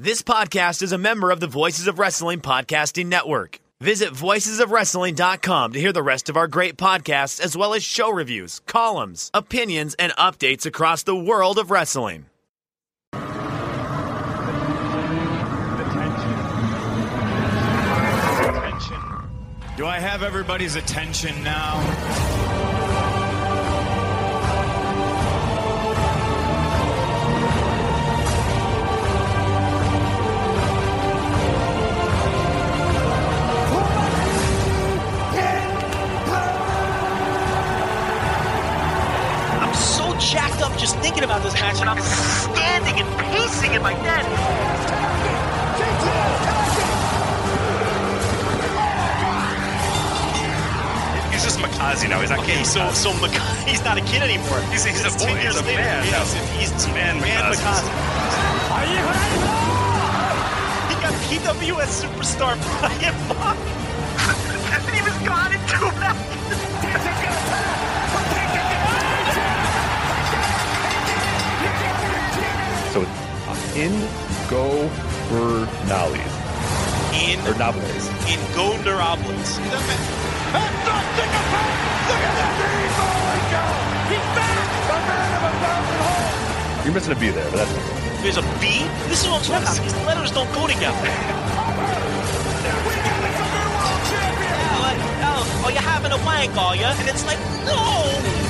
This podcast is a member of the Voices of Wrestling Podcasting Network. Visit voicesofwrestling.com to hear the rest of our great podcasts, as well as show reviews, columns, opinions, and updates across the world of wrestling. Attention. Do I have everybody's attention now? Just thinking about this match, and I'm standing and pacing in my bed. He's just Makazi now. He's not Okay, King so Makazi. so Mc- he's not a kid anymore. He's- he's a ten boy, years he's a later. man, Yeah, no. he's, he's Man man Makazi. Makazi. He got PWS superstar Brian Mock, and he was gone in two minutes. It's in go Bernales In or Nables. in Gondarables. You're missing a B there, but that's okay. There's a B. This is what I'm talking about. These letters don't go together. Oh, oh, you're having a wank, are you? And it's like, no.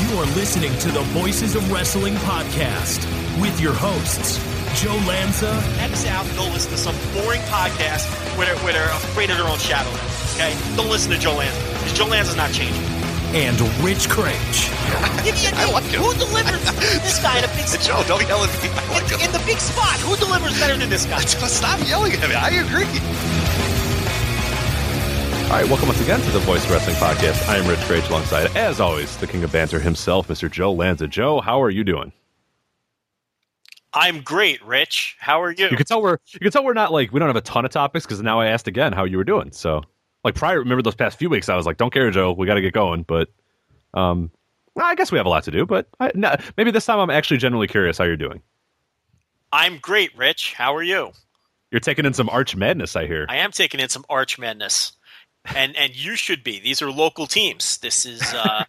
You are listening to the Voices of Wrestling podcast with your hosts, Joe Lanza X out and go listen to some boring podcast where they're, where they're afraid of their own shadow. Okay? Don't listen to Joe Lanza. Because Joe Lanza's not changing. And Rich Kraetsch. Give me a I name. like him. Who delivers this guy in a big spot? Joe, don't yell at me. I like In, in the big spot, who delivers better than this guy? Stop yelling at me. I agree. All right, welcome once again to the Voice Wrestling Podcast. I am Rich Kraetsch alongside, as always, the king of banter himself, Mr. Joe Lanza. Joe, how are you doing? I'm great, Rich. How are you? You can tell we're you can tell we're not like we don't have a ton of topics because now I asked again how you were doing. So like prior, remember those past few weeks, I was like, "Don't care, Joe. We got to get going." But um, I guess we have a lot to do. But I, no, maybe this time I'm actually genuinely curious how you're doing. I'm great, Rich. How are you? You're taking in some Arch Madness, I hear. I am taking in some arch madness. And and you should be. These are local teams. This is uh,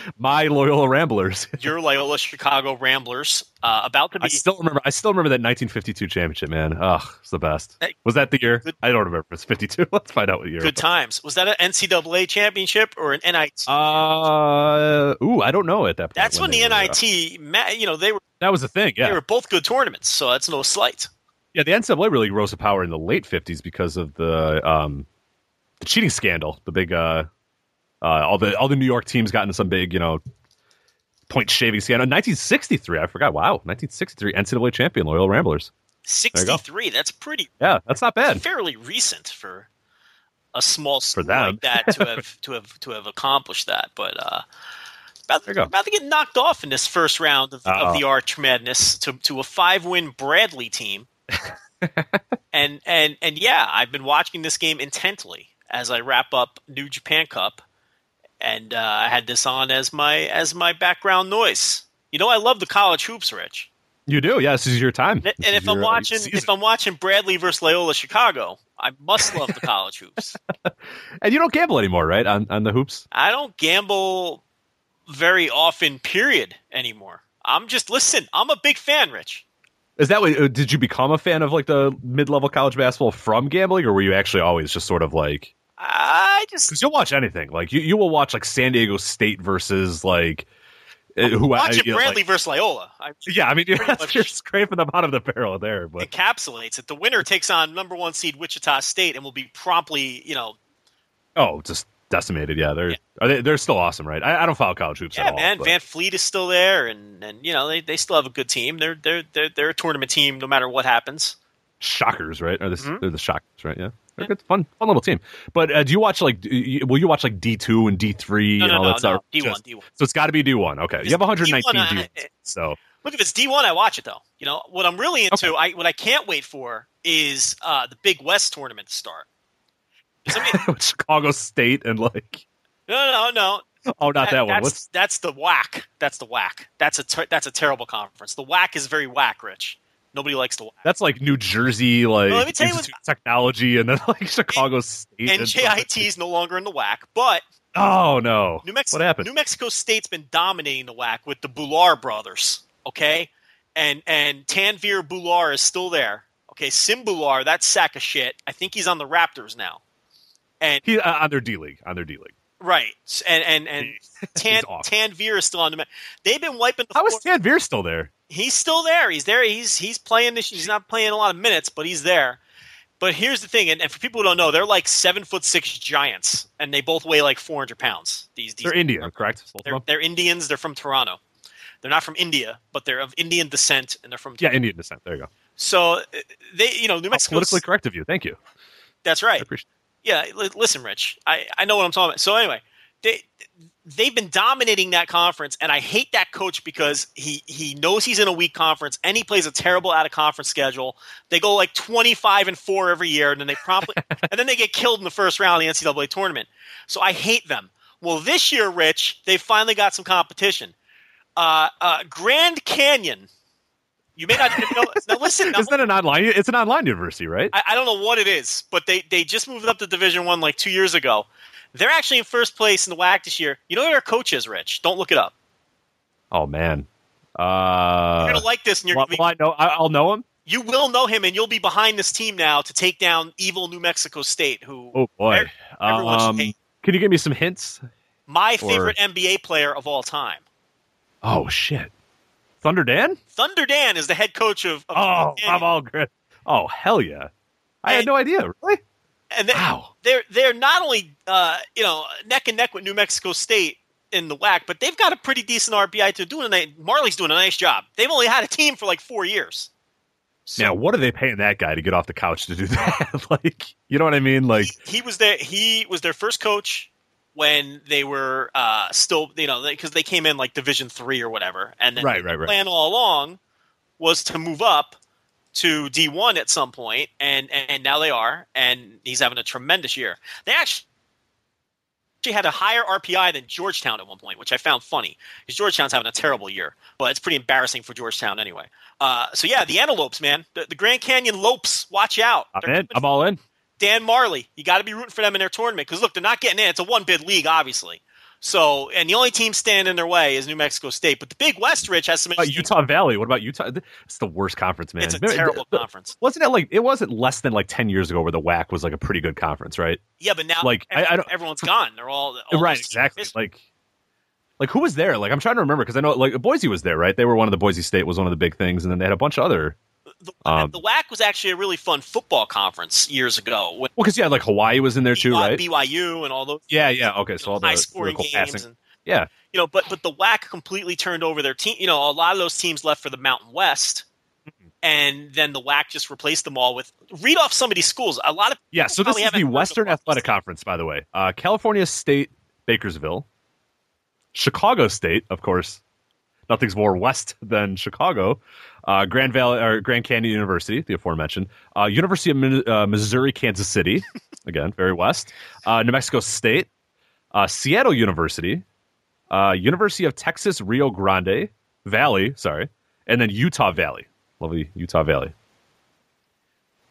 My Loyola Ramblers. your Loyola Chicago Ramblers. Uh, about to be I still remember. I still remember that 1952 championship, man. Ugh, it's the best. Was that the year? good- I don't remember. It's 52. Let's find out what year. good times. Was that an NCAA championship or an NIT? Uh, ooh, I don't know at that point. That's when, they the were, uh, NIT, you know, they were that was the thing. Yeah, they were both good tournaments. So that's no slight. yeah. The NCAA really rose to power in the late 50s because of the um, the cheating scandal. The big uh, uh, all the all the New York teams got into some big, you know, point shaving scandal. 1963, I forgot. Wow, 1963 NCAA champion Loyola Ramblers. 63. That's pretty Yeah, that's not bad. fairly recent for a small school them. like that to have to have to have accomplished that. But uh, about, There you go. about to get knocked off in this first round of, of the Arch Madness to to a five win Bradley team. and and and yeah, I've been watching this game intently as I wrap up New Japan Cup, and uh, I had this on as my as my background noise. You know, I love the college hoops, Rich. You do. Yeah, this is your time. And, and if I'm watching, season. if I'm watching Bradley versus Loyola Chicago, I must love the college hoops. and you don't gamble anymore, right? On on the hoops. I don't gamble very often, period, anymore. I'm just listen. I'm a big fan, Rich. Is that what? uh, Did you become a fan of like the mid level college basketball from gambling, or were you actually always just sort of like? I just Because you'll watch anything. Like you, you will watch like San Diego State versus like uh, who I- Watching you Bradley like- versus Loyola I, yeah, I mean, you're, you're scraping the bottom of the barrel there, but encapsulates it. The winner takes on number one seed Wichita State and will be promptly, you know, oh, just decimated. Yeah, they're are they, they're still awesome, right? I, I don't follow college hoops yeah, at all. man. but- Van Fleet is still there, and and you know they, they still have a good team. They're they're they're they're a tournament team no matter what happens. Shockers, right? Are this, Mhm. They're the Shockers, right? Yeah, they're good, fun, fun little team. But uh, do you watch like? you- Will you watch like D two and D three No, and no, all no, that stuff? D one, D one. So it's got to be D one. Okay, you have 119 D1, D. So Look, if it's D one, I watch it though. You know what I'm really into. I what I can't wait for is uh, the Big West tournament to start. I mean, Chicago State and like, no, no, no. oh, not that, one. That's, What's that's the whack. That's the whack. That's a ter- that's a terrible conference. The whack is very whack, Rich. Nobody likes the whack. that's like New Jersey, like Well, let me tell you Technology, and then like Chicago State. and stuff. NJIT is no longer in the whack, but Oh no! New Mexico, What happened? New Mexico State's been dominating the whack with the Bhullar brothers. Okay, and and Tanveer Bhullar is still there. Okay, Sim Bhullar, that sack of shit. I think he's on the Raptors now. And He uh, on their D league, on their D league. right, and and and Tan Tanveer is still on the. They've been wiping the. How is floor- Tanveer still there? He's still there. He's there. He's he's playing this. He's not playing a lot of minutes, but he's there. But here's the thing, and, and for people who don't know, they're like seven foot six giants, and they both weigh like four hundred pounds. These, these They're Indian, correct? They're, they're Indians. They're from Toronto. They're not from India, but they're of Indian descent, and they're from. Yeah, Indian descent. There you go. So uh, they, you know, New Mexico. politically correct of you. Thank you. That's I right. Yeah, li- listen, Rich. I, I know what I'm talking about. So anyway, they they've been dominating that conference, and I hate that coach because he he knows he's in a weak conference, and he plays a terrible out of conference schedule. They go like 25 and four every year, and then they promptly and then they get killed in the first round of the NCAA tournament. So I hate them. Well, this year, Rich, they finally got some competition. Uh, uh, Grand Canyon. You may not even know. Now listen. Now, Isn't that an online? It's an online university, right? I, I don't know what it is, but they they just moved up to Division One like two years ago. They're actually in first place in the WAC this year. You know who their coach is, Rich? Don't look it up. oh man. Uh, You're gonna like this, and you're well, well, I know. I'll know him. you will know him, and you'll be behind this team now to take down evil New Mexico State, who Oh boy. Ev- everyone should Um, hate. can you give me some hints? my or- favorite NBA player of all time. Oh shit. Thunder Dan? Thunder Dan is the head coach of. of Oh, I'm all good. Oh hell yeah! I had no idea. Really? And they, Wow. they're they're not only uh, you know neck and neck with New Mexico State in the WAC, but they've got a pretty decent RPI to do. A, Majerle's doing a nice job. They've only had a team for like four years. So Now, what are they paying that guy to get off the couch to do that? like, you know what I mean? Like, he, he was their he was their first coach when they were uh, still you know because they came in like Division three or whatever, and then Right, the right, right. plan all along was to move up to D one at some point, and and now they are, and he's having a tremendous year. They actually. Had a higher RPI than Georgetown at one point, which I found funny because Georgetown's having a terrible year, but it's pretty embarrassing for Georgetown anyway. Uh, so yeah, the Antelopes, man, the, the Grand Canyon Lopes, watch out! I'm in. I'm all in. Dan Majerle. You got to be rooting for them in their tournament because look, they're not getting in. It's a one bid league, obviously. So, and the only team standing in their way is New Mexico State. But the Big West, Rich, has some. Uh, Utah Valley. What about Utah? It's the worst conference, man. It's a terrible the- conference. Wasn't it like it wasn't less than like ten years ago where the WAC was like a pretty good conference, right? Yeah, but now like, I- I don't- everyone's gone. They're all, all right, exactly. Like, like who was there? Like, I'm trying to remember because I know like Boise was there, right? They were one of the Boise State was one of the big things, and then they had a bunch of other. The, um, the WAC was actually a really fun football conference years ago. When Well, because yeah, like Hawaii was in there too, right? BYU and all those Yeah, yeah. Okay, so all the high scoring games. passing. And, Yeah, you know, but but the WAC completely turned over their team. You know, a lot of those teams left for the Mountain West. Mm-hmm. And then the WAC just replaced them all with read off some of these schools. A lot of yeah. So this is the Western Athletic Conference, by the way. Uh, California State, Bakersville, Chicago State, of course. Nothing's more west than Chicago. Uh, Grand Valley or Grand Canyon University, the aforementioned. Uh, University of Min- uh, Missouri, Kansas City, again very west. Uh, New Mexico State, uh, Seattle University, uh, University of Texas Rio Grande Valley, sorry, and then Utah Valley, lovely Utah Valley.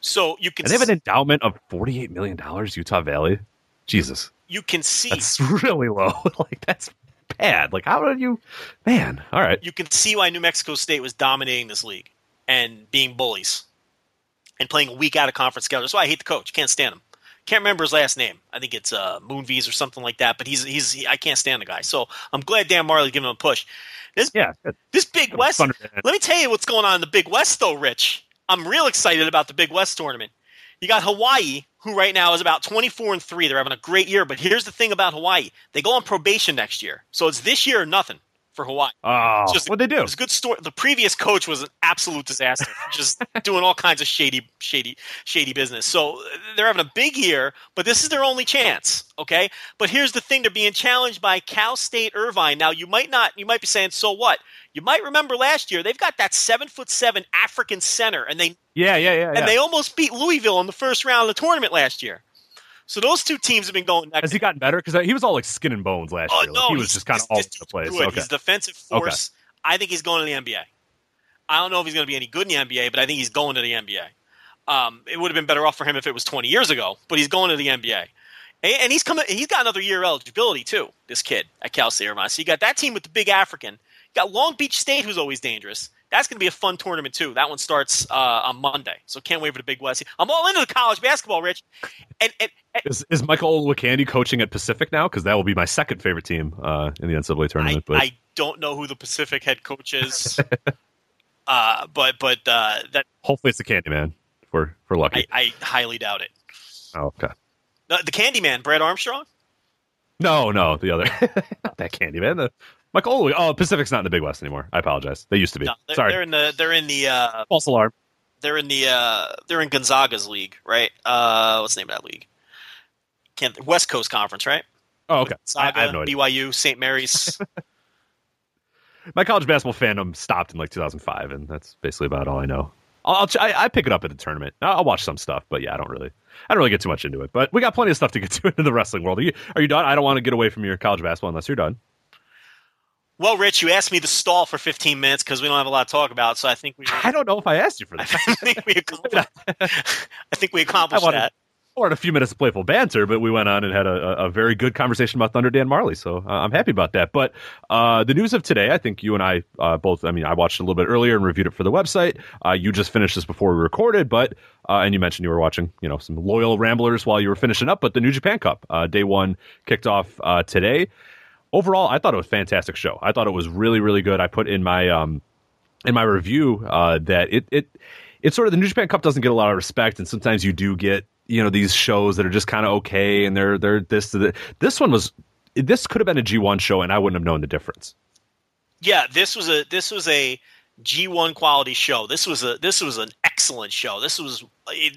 So you can And they have an endowment of forty-eight million dollars. Utah Valley, Jesus, you can see that's really low. like that's bad. Like how did you, man? All right, you can see why New Mexico State was dominating this league and being bullies and playing a week out of conference schedule. That's why I hate the coach. Can't stand him. Can't remember his last name. I think it's uh, Moonves or something like that. But he's he's he, I can't stand the guy. So I'm glad Dan Majerle's giving him a push. This Yeah, this Big West. Let me tell you what's going on in the Big West, though, Rich. I'm real excited about the Big West tournament. You got Hawaii, who right now is about 24 and three. They're having a great year. But here's the thing about Hawaii: they go on probation next year, so it's this year or nothing for Hawaii. Oh, just- what'd they do? It was a good story. The previous coach was an absolute disaster, just doing all kinds of shady, shady, shady business. So they're having a big year, but this is their only chance. Okay, but here's the thing: they're being challenged by Cal State Irvine. Now you might not, you might be saying, "So what?" You might remember last year they've got that seven foot seven African center, and they Yeah, yeah, yeah. and yeah. they almost beat Louisville in the first round of the tournament last year. So those two teams have been going. Neck Has he gotten better? Because he was all like skin and bones last Oh year. Like, no, he was just kind of all over the place. Good. Okay. He's defensive force. I think he's going to the NBA. I don't know if he's going to be any good in the NBA, but I think he's going to the NBA. Um, it would have been better off for him if it was 20 years ago, but he's going to the NBA. And, and he's coming. He's got another year eligibility too. This kid at Cal State Irvine. So you got that team with the big African. You got Long Beach State, who's always dangerous. That's going to be a fun tournament too. That one starts uh, on Monday, so can't wait for the Big West. I'm all into the college basketball, Rich. And, and, and Is, is Michael Olowokandi coaching at Pacific now? Because that will be my second favorite team uh, in the NCAA I, tournament. but I don't know who the Pacific head coach is, uh, but but uh, that hopefully it's the Candyman for for lucky. I, I highly doubt it. oh, okay. The, the Candyman, Brad Armstrong. No, no, the other not that Candyman. The Michael. Oh, Pacific's not in the Big West anymore. I apologize. They used to be. No, they're, Sorry. they're in the they're in the uh, False alarm. they're in the uh, they're in Gonzaga's league, right? Uh, what's the name of that league? Can't West Coast Conference, right? Oh, okay. I, Gonzaga, I have no idea. BYU, St. Mary's. My college basketball fandom stopped in like 2005, and that's basically about all I know. I'll, I'll ch- I, I pick it up at the tournament. I'll, I'll watch some stuff, but yeah, I don't really, I don't really get too much into it. But we got plenty of stuff to get to in the wrestling world. Are you, are you done? I don't want to get away from your college basketball unless you're done. Well, Rich, you asked me to stall for 15 minutes because we don't have a lot to talk about, so I think we I don't know if I asked you for I that. think we accomplished, I think we accomplished I wanted- that. or a few minutes of playful banter, but we went on and had a, a very good conversation about Thunder Dan Majerle. So uh, I'm happy about that. But uh, the news of today, I think you and I uh, both. I mean, I watched it a little bit earlier and reviewed it for the website. Uh, you just finished this before we recorded, but uh, and you mentioned you were watching, you know, some loyal ramblers while you were finishing up. But the New Japan Cup, uh, day one, kicked off uh, today. Overall, I thought it was a fantastic show. I thought it was really, really good. I put in my um, in my review uh, that it it it's sort of the New Japan Cup doesn't get a lot of respect, and sometimes you do get you know these shows that are just kind of okay, and they're they're this the, this one was this could have been a G one show, and I wouldn't have known the difference. Yeah, this was a this was a G1 quality show. This was a this was an excellent show. This was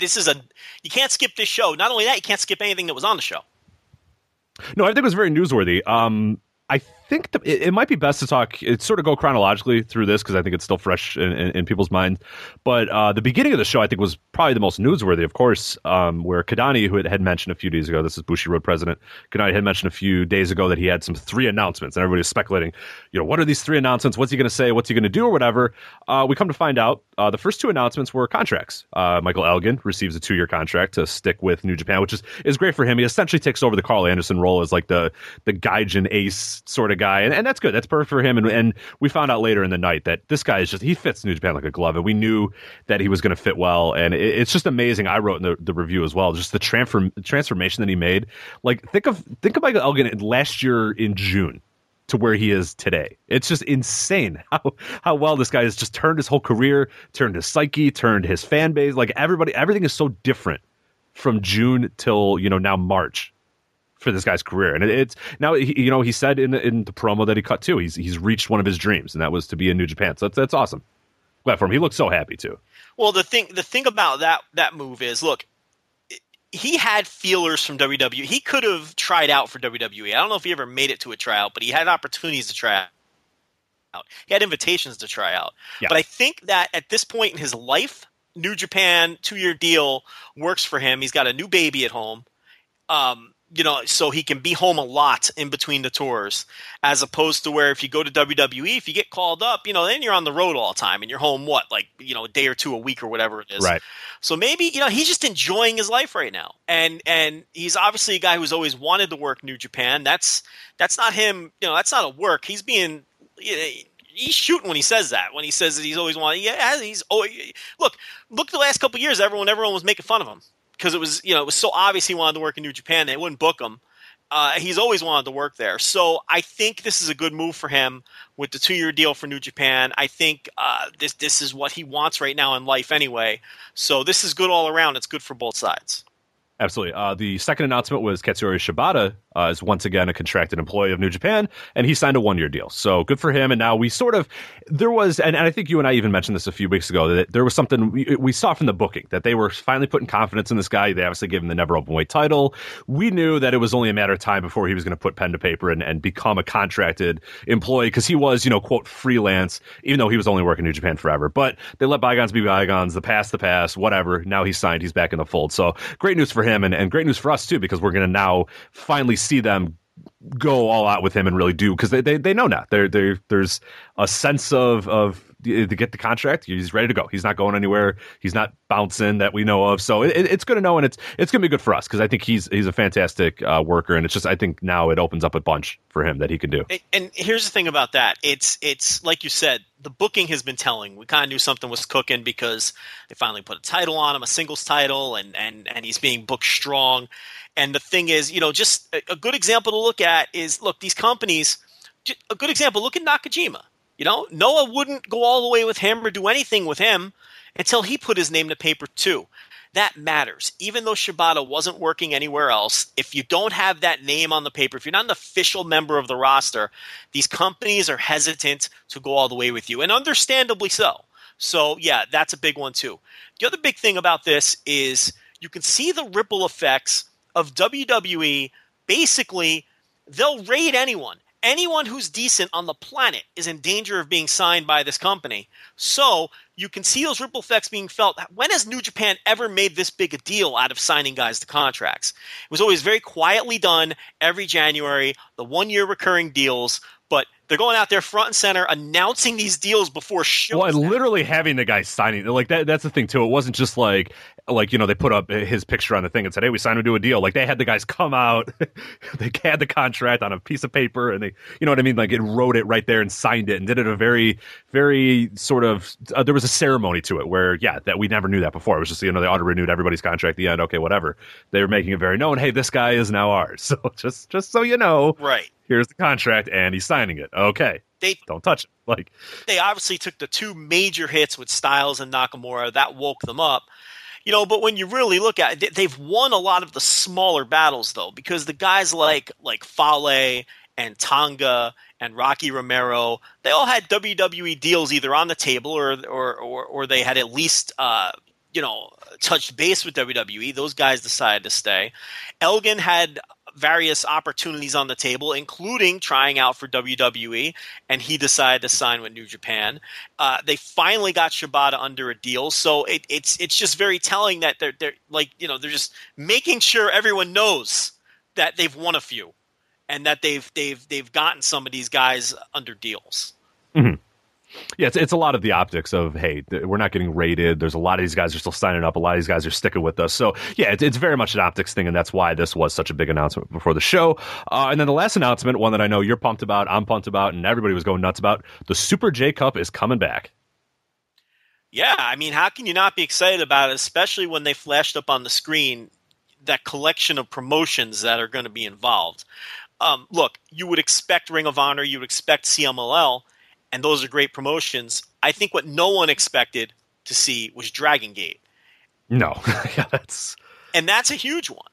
this is a you can't skip this show. Not only that, you can't skip anything that was on the show. No, I think it was very newsworthy. Um, I think the, it, it might be best to talk. It sort of go chronologically through this because I think it's still fresh in, in, in people's minds. But uh, the beginning of the show, I think, was probably the most newsworthy, of course, um, where Kidani, who had, had mentioned a few days ago, this is Bushiroad president, Kidani had mentioned a few days ago that he had some three announcements, and everybody was speculating, you know, what are these three announcements? What's he going to say? What's he going to do, or whatever? Uh, we come to find out uh, the first two announcements were contracts. Uh, Michael Elgin receives a two-year contract to stick with New Japan, which is is great for him. He essentially takes over the Carl Anderson role as like the the Gaijin ace sort of guy, and, and that's good. That's perfect for him. And, and we found out later in the night that this guy is just he fits New Japan like a glove, and we knew that he was going to fit well. And it, it's just amazing. I wrote in the, the review as well, just the transform transformation that he made. Like think of think of Michael Elgin last year in June to where he is today. It's just insane how how well this guy has just turned his whole career, turned his psyche, turned his fan base. Like everybody, everything is so different from June till you know now March for this guy's career. And it, it's now he, you know he said in the, in the promo that he cut too. He's he's reached one of his dreams, and that was to be in New Japan. So that's that's awesome. Glad for him. He looks so happy too. Well, the thing the thing about that that move is, look, he had feelers from WWE. He could have tried out for WWE. I don't know if he ever made it to a tryout, but he had opportunities to try out. He had invitations to try out. Yeah. But I think that at this point in his life, New Japan two year deal works for him. He's got a new baby at home. Um, you know, so he can be home a lot in between the tours, as opposed to where if you go to WWE, if you get called up, you know, then you're on the road all the time and you're home what, like you know, a day or two a week or whatever it is. Right. So maybe you know he's just enjoying his life right now, and and he's obviously a guy who's always wanted to work New Japan. That's that's not him. You know, that's not a work. He's being. He's shooting when he says that. When he says that he's always wanted, yeah, he's. Oh, look, look. The last couple of years, everyone, everyone was making fun of him because it was you know it was so obvious he wanted to work in New Japan. They wouldn't book him. Uh, he's always wanted to work there. So I think this is a good move for him with the two year deal for New Japan. I think uh, this this is what he wants right now in life anyway. So this is good all around. It's good for both sides. Absolutely. Uh, the second announcement was Katsuyori Shibata uh, is once again a contracted employee of New Japan, and he signed a one year deal. So good for him. And now we sort of, there was, and, and I think you and I even mentioned this a few weeks ago, that there was something we, we saw from the booking that they were finally putting confidence in this guy. They obviously gave him the never open weight title. We knew that it was only a matter of time before he was going to put pen to paper and, and become a contracted employee because he was, you know, quote, freelance, even though he was only working New Japan forever. But they let bygones be bygones, the past, the past, whatever. Now he's signed, he's back in the fold. So great news for him and, and great news for us too, because we're going to now finally see them go all out with him and really do because they, they, they know now. There there there's a sense of of to get the contract he's ready to go. He's not going anywhere. He's not bouncing that we know of. So it, it's good to know and it's it's going to be good for us because I think he's he's a fantastic uh, worker and it's just I think now it opens up a bunch for him that he can do. And, here's the thing about that: it's it's like you said, the booking has been telling. We kind of knew something was cooking because they finally put a title on him, a singles title, and and and he's being booked strong. And the thing is, you know, just a, good example to look at is look these companies. A good example: look at Nakajima. You know, Noah wouldn't go all the way with him or do anything with him until he put his name to paper too. That matters. Even though Shibata wasn't working anywhere else, if you don't have that name on the paper, if you're not an official member of the roster, these companies are hesitant to go all the way with you, and understandably so. So, yeah, that's a big one too. The other big thing about this is you can see the ripple effects of WWE basically they'll raid anyone. Anyone who's decent on the planet is in danger of being signed by this company. So you can see those ripple effects being felt. When has New Japan ever made this big a deal out of signing guys to contracts? It was always very quietly done every January, the one year recurring deals, but they're going out there front and center announcing these deals before shows. Well, and literally having the guy signing like that that's the thing too. It wasn't just like like you know they put up his picture on the thing and said, "Hey, we signed him to a deal." Like they had the guys come out, they had the contract on a piece of paper, and they you know what I mean, like it wrote it right there and signed it and did it a very very sort of uh, there was a ceremony to it where yeah that we never knew that before. It was just you know they auto renewed everybody's contract at the end. Okay, whatever. They were making it very known. Hey, this guy is now ours. So just just so you know, right. here's the contract and he's signing it. Okay, They don't touch it. Like they obviously took the two major hits with Styles and Nakamura that woke them up. You know, but when you really look at it, they've won a lot of the smaller battles though, because the guys like like Fale and Tonga and Rocky Romero, they all had WWE deals either on the table or or or, or they had at least uh, you know touched base with WWE. Those guys decided to stay. Elgin had various opportunities on the table, including trying out for WWE, and he decided to sign with New Japan. Uh, they finally got Shibata under a deal, so it, it's it's just very telling that they're they're like you know they're just making sure everyone knows that they've won a few, and that they've they've they've gotten some of these guys under deals. Yeah, it's, it's a lot of the optics of hey, th- we're not getting rated. There's a lot of these guys are still signing up. A lot of these guys are sticking with us. So yeah, it's, it's very much an optics thing, and that's why this was such a big announcement before the show. Uh, and then the last announcement, one that I know you're pumped about, I'm pumped about, and everybody was going nuts about. The Super J Cup is coming back. Yeah, I mean, how can you not be excited about it, especially when they flashed up on the screen that collection of promotions that are going to be involved? Um, look, you would expect Ring of Honor, you would expect CMLL, and those are great promotions. I think what no one expected to see was Dragon Gate, No, yeah, that's and that's a huge one.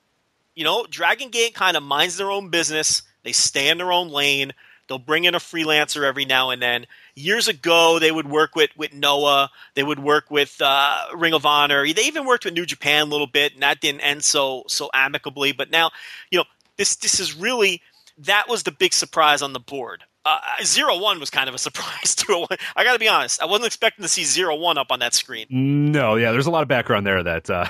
You know, Dragon Gate kind of minds their own business. They stay in their own lane. They'll bring in a freelancer every now and then. Years ago, they would work with, with Noah. They would work with uh, Ring of Honor. They even worked with New Japan a little bit, and that didn't end so so amicably. But now, you know, this this is really that was the big surprise on the board. Uh, zero one was kind of a surprise too. I got to be honest, I wasn't expecting to see zero one up on that screen. no, yeah. There's a lot of background there that uh,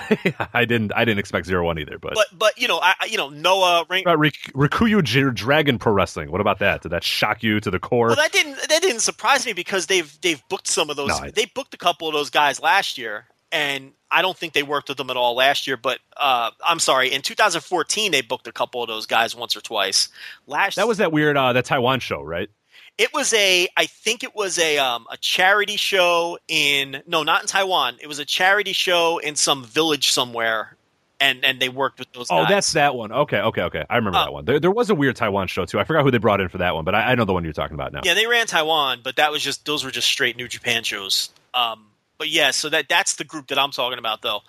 I didn't I didn't expect zero one either. But, But but you know, I you know Noah Ring. Rik- Ryukyu J- Dragon Pro Wrestling. What about that? Did that shock you to the core? Well, that didn't that didn't surprise me because they've they've booked some of those. No, I- they booked a couple of those guys last year, and I don't think they worked with them at all last year. But uh, I'm sorry, in 2014 they booked a couple of those guys once or twice. Last that was that weird uh, that Taiwan show, right? it was a I think it was a um, a charity show in no not in Taiwan. It was a charity show in some village somewhere and and they worked with those. Oh, guys. that's that one. Okay, okay, okay. I remember Uh, that one. There, there was a weird Taiwan show too. I forgot who they brought in for that one, but I, I know the one you're talking about now. Yeah, they ran Taiwan, but that was just those were just straight New Japan shows. Um, but yeah, so that that's the group that I'm talking about, though.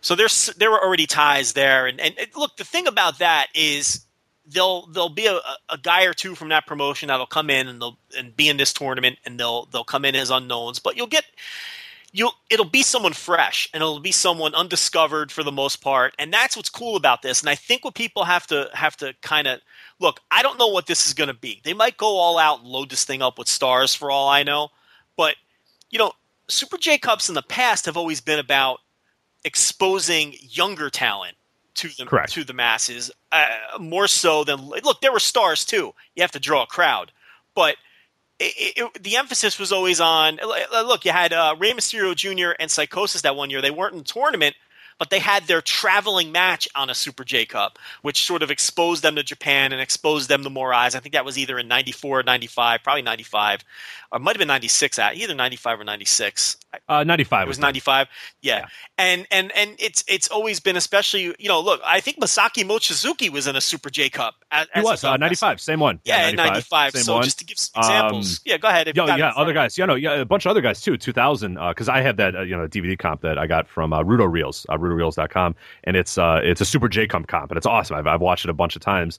So there's there were already ties there, and and, look, the thing about that is they'll there'll be a, a guy or two from that promotion that'll come in and they'll and be in this tournament, and they'll they'll come in as unknowns, but you'll get you'll it'll be someone fresh and it'll be someone undiscovered for the most part. And that's what's cool about this. And i think what people have to have to kind of look i don't know what this is going to be. They might go all out and load this thing up with stars for all i know. But you know super j cups in the past have always been about exposing younger talent to the Correct. to the masses uh, more so than look there were stars too you have to draw a crowd but it, it, the emphasis was always on look you had uh, Rey Mysterio Jr. and Psicosis that one year they weren't in the tournament but they had their traveling match on a Super J Cup, which sort of exposed them to Japan and exposed them to more eyes. I think that was either in 94 or 95, probably 95, or it might have been 96, at either 95 or 96. Uh, 95 It was 95. Yeah. Yeah. And and and it's it's always been especially, you know, look, I think Masaki Mochizuki was in a Super J Cup. As, He as was uh, 95, same one. Yeah, in 95. So one. just to give some examples. Um, yeah, go ahead. Yo, got it in yeah, other you. guys. Yeah, no, yeah, a bunch of other guys too. 2000, because I had that, uh, you know, DVD comp that I got from uh, Rudo Reels, uh, RudoReels.com, and it's uh, it's a Super J comp comp, and it's awesome. I've, I've watched it a bunch of times.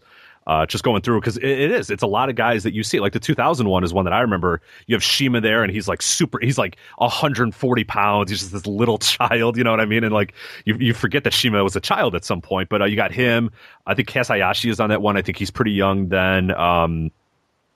Uh, just going through because it, it is. It's a lot of guys that you see. Like the 2001 is one that I remember. You have CIMA there, and he's like super. He's like 140 pounds. He's just this little child. You know what I mean? And like you, you forget that CIMA was a child at some point. But uh, you got him. I think Kaz Hayashi is on that one. I think he's pretty young then. Um,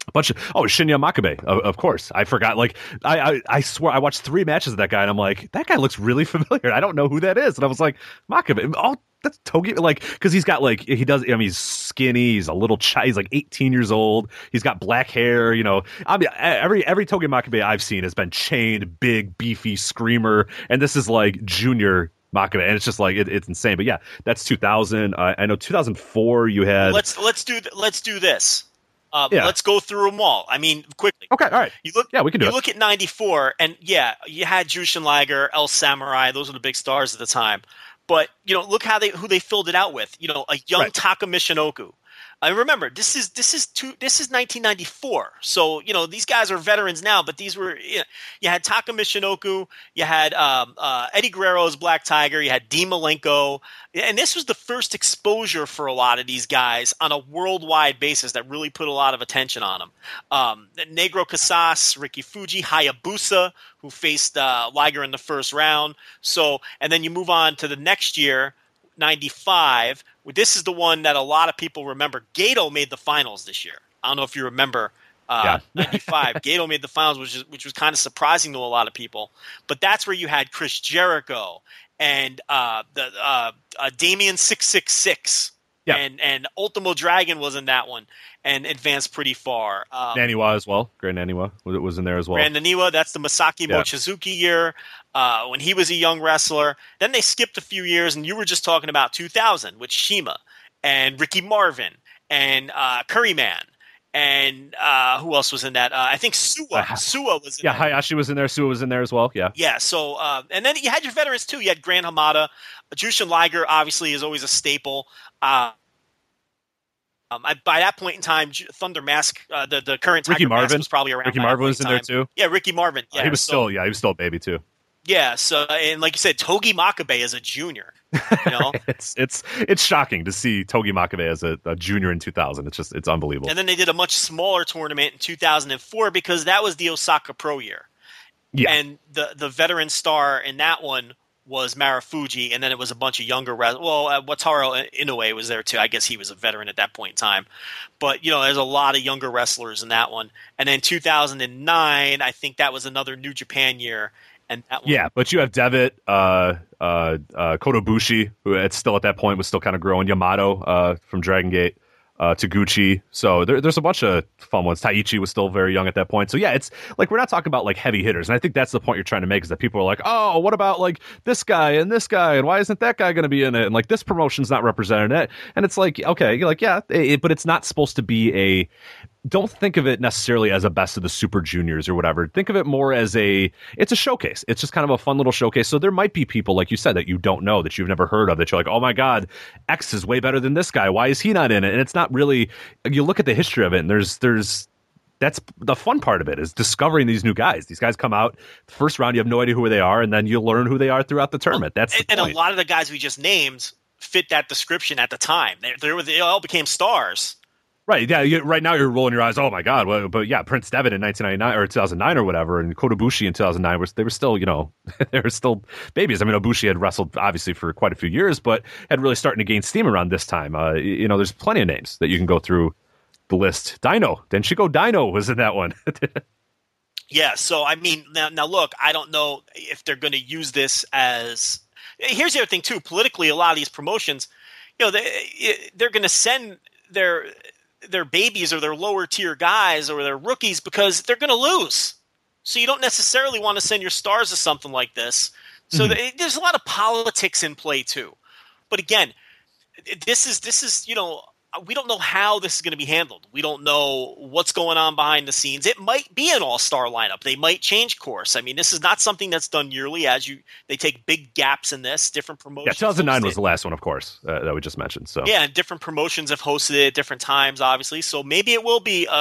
a bunch of oh Shinya Makabe, of, of course. I forgot. Like I, I I swear I watched three matches of that guy, and I'm like, that guy looks really familiar. I don't know who that is, and I was like, Makabe. Oh, that's Togi. Like because he's got like he does. I mean, he's skinny. He's a little child. He's like 18 years old. He's got black hair. You know, I mean, every every Togi Makabe I've seen has been chained, big, beefy, screamer, and this is like junior. Makabe, and it's just like it, it's insane. But yeah, that's 2000. Uh, I know 2004. You had let's let's do th- let's do this. Uh, Yeah. Let's go through them all. I mean, quickly. okay. All right. You look. Yeah, we can do you it. look at '94, and yeah, you had Jushin Liger, El Samurai. Those were the big stars at the time. But you know, look how they who they filled it out with. You know, a young Right. Taka Michinoku. I remember this is this is two this is 1994. So you know these guys are veterans now, but these were you, know, you had Taka Michinoku, you had um, uh, Eddie Guerrero's Black Tiger, you had Dean Malenko, and this was the first exposure for a lot of these guys on a worldwide basis that really put a lot of attention on them. Um, Negro Casas, Ricky Fuji, Hayabusa, who faced uh, Liger in the first round. So, and then you move on to the next year, 95. This is the one that a lot of people remember. Gato made the finals this year. I don't know if you remember. Uh, 95. Gato made the finals, which, is, which was kind of surprising to a lot of people. But that's where you had Chris Jericho and uh, the uh, uh, Damien 666. Yeah. And and Ultimo Dragon was in that one and advanced pretty far. Um, Naniwa as well. Grand Naniwa was, was in there as well. Grand Naniwa, that's the Masaki Yeah. Mochizuki year uh, when he was a young wrestler. Then they skipped a few years, and you were just talking about 2000 with CIMA and Ricky Marvin and uh, Curryman. And uh, who else was in that? Uh, I think Suwa. Uh, Suwa was in there. yeah, that. Hayashi was in there. Suwa was in there as well. Yeah. Yeah, so uh, and then you had your veterans too. You had Grand Hamada, Jushin Liger. Obviously, is always a staple. Uh, um, I, by that point in time, Thunder Mask, uh, the the current Ricky Tiger Mask Marvin. was probably around. Ricky Marvin was in there too. Yeah, Ricky Marvin. Uh, Yeah, he was so- still yeah, he was still a baby too. Yeah, so and like you said, Togi Makabe is a junior. You know, It's it's it's shocking to see Togi Makabe as a, a junior in 2000. It's just it's unbelievable. and then they did a much smaller tournament in 2004 because that was the Osaka Pro year. Yeah. and the the veteran star in that one was Marufuji, and then it was a bunch of younger wrestlers. Well, uh, Wataru Inoue was there too. I guess he was a veteran at that point in time. But you know, there's a lot of younger wrestlers in that one. And then 2009, I think that was another New Japan year, and that one, yeah, but you have Devitt, uh, uh, uh, Kota Ibushi, who at still at that point was still kind of growing. Yamato uh, from Dragon Gate, uh, Taguchi. So there, there's a bunch of fun ones. Taichi was still very young at that point. So yeah, it's like we're not talking about like heavy hitters, and I think that's the point you're trying to make is that people are like, oh, what about like this guy and this guy, and why isn't that guy going to be in it? And like this promotion's not represented in it, and it's like okay, you're like yeah, it, but it's not supposed to be a don't think of it necessarily as a best of the super juniors or whatever. Think of it more as a it's a showcase. It's just kind of a fun little showcase. So there might be people like you said that you don't know that you've never heard of that you're like, "Oh my god, X is way better than this guy. Why is he not in it?" And it's not really you look at the history of it and there's there's that's the fun part of it is discovering these new guys. These guys come out first round, you have no idea who they are, and then you learn who they are throughout the tournament. That's and, and a lot of the guys we just named fit that description at the time. They, they, were, they all became stars. Right. Yeah. You, right now you're rolling your eyes. Oh my God. Well, but yeah, Prince Devitt in 1999 or 2009 or whatever, and Kota Ibushi in 2009 was they were still you know they were still babies. I mean, Ibushi had wrestled obviously for quite a few years, but had really starting to gain steam around this time. Uh, you know, there's plenty of names that you can go through the list. Dino, Danshoku Dino was in that one. yeah. So I mean, now now look, I don't know if they're going to use this as. Here's the other thing too. Politically, a lot of these promotions, you know, they they're going to send their their babies or their lower tier guys or their rookies because they're going to lose. So you don't necessarily want to send your stars to something like this. So mm-hmm. there's a lot of politics in play too. But again, this is this is you know we don't know how this is going to be handled. We don't know what's going on behind the scenes. It might be an all-star lineup. They might change course. I mean, this is not something that's done yearly. As you, they take big gaps in this. Different promotions. Yeah, 2009 was the last one, of course, uh, that we just mentioned. So yeah, and different promotions have hosted it at different times, obviously. So maybe it will be a,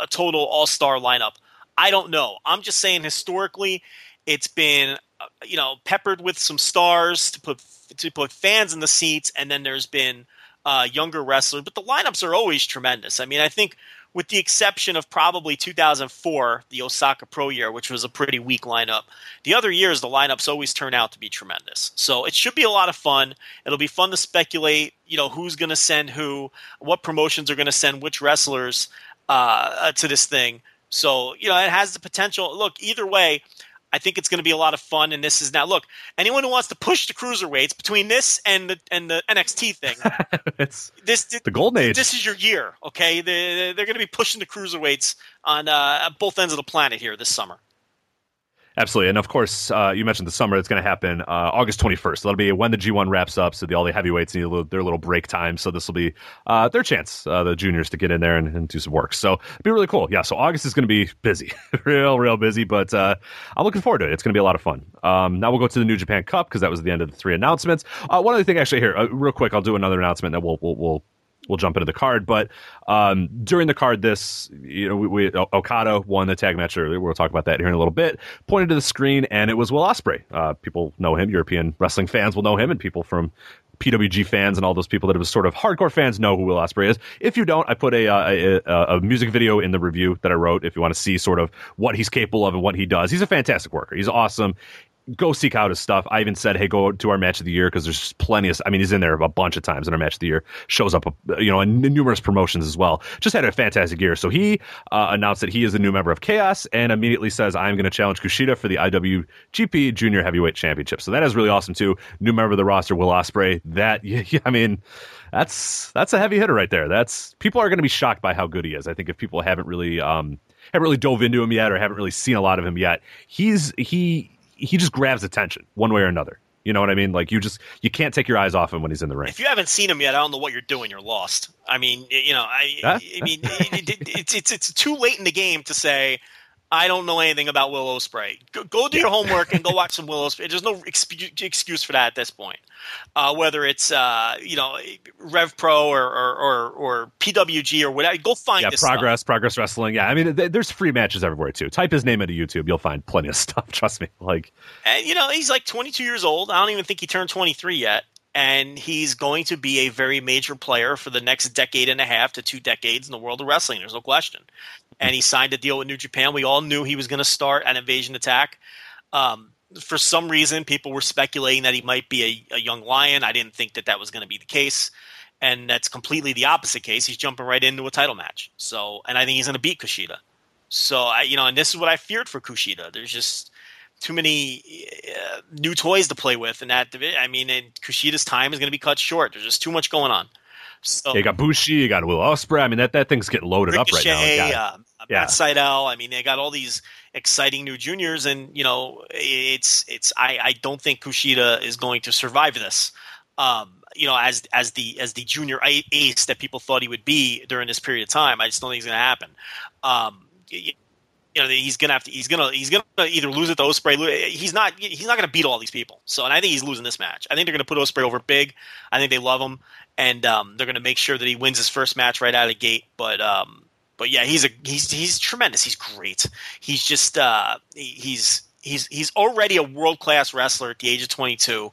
a total all-star lineup. I don't know. I'm just saying historically, it's been uh, you know peppered with some stars to put to put fans in the seats, and then there's been uh, younger wrestlers, but the lineups are always tremendous. I mean, I think with the exception of probably 2004, the Osaka Pro year, which was a pretty weak lineup, the other years the lineups always turn out to be tremendous. So it should be a lot of fun. It'll be fun to speculate, you know, who's going to send who, what promotions are going to send which wrestlers uh, uh, to this thing. So you know, it has the potential. Look, either way, I think it's going to be a lot of fun. And this is now look anyone who wants to push the cruiserweights between this and the and the NXT thing. it's this the golden age. This is your year. Okay, they, they're going to be pushing the cruiserweights on uh, both ends of the planet here this summer. Absolutely, and of course, uh, you mentioned the summer. It's going to happen uh, August 21st. So that'll be when the G1 wraps up. So the, all the heavyweights need little, their little break time. So this will be uh, their chance, uh, the juniors, to get in there and, and, do some work. So it'll be really cool. Yeah. So August is going to be busy, real, real busy. But uh, I'm looking forward to it. It's going to be a lot of fun. Um, now we'll go to the New Japan Cup because that was the end of the three announcements. Uh, one other thing, actually, here, real quick, I'll do another announcement that we'll we'll, we'll we'll jump into the card. But um, during the card, this you know we, we, Okada won the tag match earlier. We'll talk about that here in a little bit. Pointed to the screen, and it was Will Ospreay. Uh, people know him. European wrestling fans will know him, and people from PWG fans and all those people that have sort of hardcore fans know who Will Ospreay is. If you don't, I put a, uh, a, a, a music video in the review that I wrote. If you want to see sort of what he's capable of and what he does, he's a fantastic worker. He's awesome go seek out his stuff. I even said, hey, go to our match of the year because there's plenty of. I mean, he's in there a bunch of times in our match of the year. Shows up, you know, in numerous promotions as well. Just had a fantastic year. So he uh, announced that he is a new member of Chaos and immediately says, I'm going to challenge Kushida for the IWGP Junior Heavyweight Championship. So that is really awesome too. New member of the roster, Will Ospreay. That, yeah, I mean, that's that's a heavy hitter right there. That's people are going to be shocked by how good he is. I think if people haven't really um haven't really dove into him yet or haven't really seen a lot of him yet, he's he he just grabs attention one way or another. You know what I mean? Like you just you can't take your eyes off him when he's in the ring. If you haven't seen him yet, I don't know what you're doing. You're lost. I mean, you know, I, huh? I mean, it, it, it's it's it's too late in the game to say I don't know anything about Will Ospreay. Go, go do your homework and go watch some Will Ospreay. There's no excuse for that at this point. Uh, whether it's uh, you know Rev Pro or, or, or, or, PWG or whatever, go find yeah, Progress, stuff. Progress Wrestling. Yeah, I mean, th- there's free matches everywhere too. Type his name into YouTube, you'll find plenty of stuff. Trust me. Like, and you know, he's like 22 years old. I don't even think he turned 23 yet and he's going to be a very major player for the next decade and a half to two decades in the world of wrestling. There's no question. And he signed a deal with New Japan. We all knew he was going to start an invasion attack. Um, for some reason, people were speculating that he might be a, a young lion. I didn't think that that was going to be the case. And that's completely the opposite case. He's jumping right into a title match. So, and I think he's going to beat Kushida. So, I, you know, and this is what I feared for Kushida. There's just too many uh, new toys to play with in that division. I mean, and Kushida's time is going to be cut short. There's just too much going on. So, yeah, you got Bushi, you got Will Ospreay. I mean, that, that thing's getting loaded Ricochet, up right now. Uh, yeah. Matt Sydal. I mean, they got all these exciting new juniors, and you know, it's it's. I I don't think Kushida is going to survive this. Um, you know, as as the as the junior ace that people thought he would be during this period of time. I just don't think it's going to happen. Um, you, you know, he's gonna have to. He's gonna. He's gonna either lose it to Ospreay. He's not. He's not gonna beat all these people. So, and I think he's losing this match. I think they're gonna put Ospreay over big. I think they love him, and um, they're gonna make sure that he wins his first match right out of the gate. But um, but yeah, he's a he's he's tremendous. He's great. He's just uh, he's he's he's already a world class wrestler at the age of 22,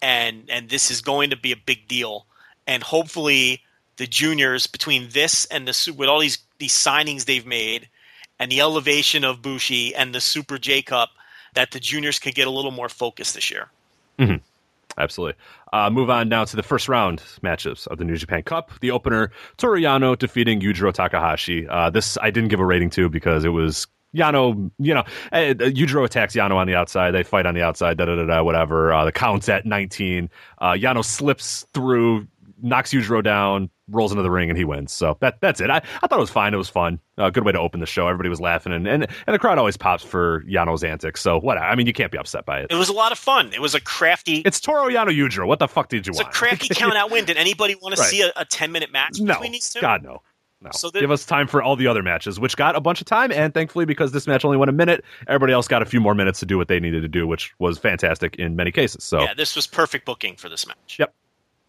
and and this is going to be a big deal. And hopefully, the juniors between this and the with all these these signings they've made, and the elevation of Bushi and the Super J Cup, that the juniors could get a little more focus this year. Mm-hmm. Absolutely. Uh, move on now to the first round matchups of the New Japan Cup. The opener, Toru Yano defeating Yujiro Takahashi. Uh, this I didn't give a rating to because it was Yano, you know, uh, Yujiro attacks Yano on the outside. They fight on the outside, da da da, da whatever. Uh, the count's at 19. Uh, Yano slips through, knocks Yujiro down, rolls into the ring, and he wins. So that that's it. I, I thought it was fine. It was fun. A uh, good way to open the show. Everybody was laughing, and, and and the crowd always pops for Yano's antics. So what? I mean, you can't be upset by it. It was a lot of fun. It was a crafty. It's Toru Yano Yujiro. What the fuck did you it's want? It's a crafty count out win. Did anybody want Right. to see a, a 10 minute match no, between these two? God no. No. So there- Give us time for all the other matches, which got a bunch of time, and thankfully, because this match only went a minute, everybody else got a few more minutes to do what they needed to do, which was fantastic in many cases. So, Yeah, this was perfect booking for this match. Yep.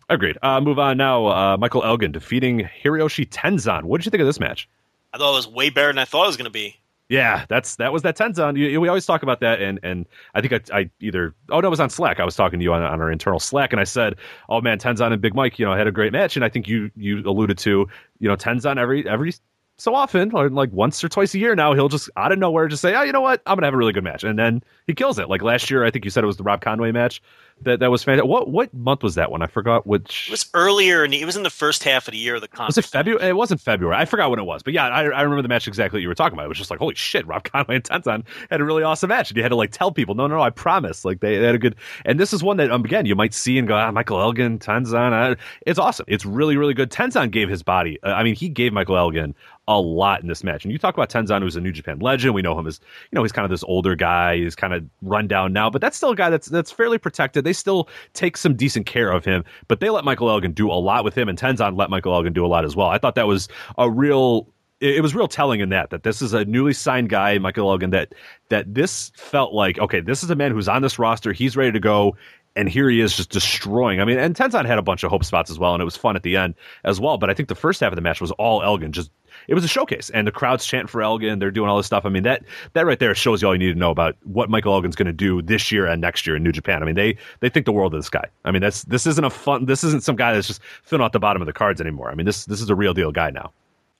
Agreed. Uh, move on now. Uh, Michael Elgin defeating Hiroshi Tenzan. What did you think of this match? I thought it was way better than I thought it was going to be. Yeah, that's that was that Tenzan. You, we always talk about that, and and I think I, I either oh no, it was on Slack. I was talking to you on, on our internal Slack, and I said, oh man, Tenzan and Big Mike, you know, had a great match, and I think you you alluded to, you know, Tenzan every every so often, or like once or twice a year now, he'll just out of nowhere just say, oh, you know what, I'm gonna have a really good match, and then he kills it. Like last year, I think you said it was the Rob Conway match that that was fantastic. What what month was that one? I forgot which. It was earlier, and it was in the first half of the year of the con. Was it February? It wasn't February. I forgot when it was. But yeah, I, I remember the match exactly what you were talking about. It was just like, holy shit, Rob Conway and Tenzan had a really awesome match. And you had to like tell people, no, no, no, I promise. Like they, they had a good. And this is one that, um, again, you might see and go, ah, Michael Elgin, Tenzan. Uh, it's awesome. It's really, really good. Tenzan gave his body. Uh, I mean, he gave Michael Elgin a lot in this match. And you talk about Tenzan, who's a New Japan legend. We know him as, you know, he's kind of this older guy. He's kind of run down now, but that's still a guy that's that's fairly protected. They still take some decent care of him, but they let Michael Elgin do a lot with him, and Tenzan let Michael Elgin do a lot as well. I thought that was a real. It was real telling in that that this is a newly signed guy, Michael Elgin. That that this felt like okay, this is a man who's on this roster. He's ready to go and here he is just destroying. I mean, and Tenzan had a bunch of hope spots as well, and it was fun at the end as well. But I think the first half of the match was all Elgin, just it was a showcase, and the crowd's chanting for Elgin. They're doing all this stuff. I mean, that that right there shows you all you need to know about what Michael Elgin's going to do this year and next year in New Japan. I mean, they they think the world of this guy. I mean, that's this isn't a fun. This isn't some guy that's just filling out the bottom of the cards anymore. I mean, this this is a real deal guy now.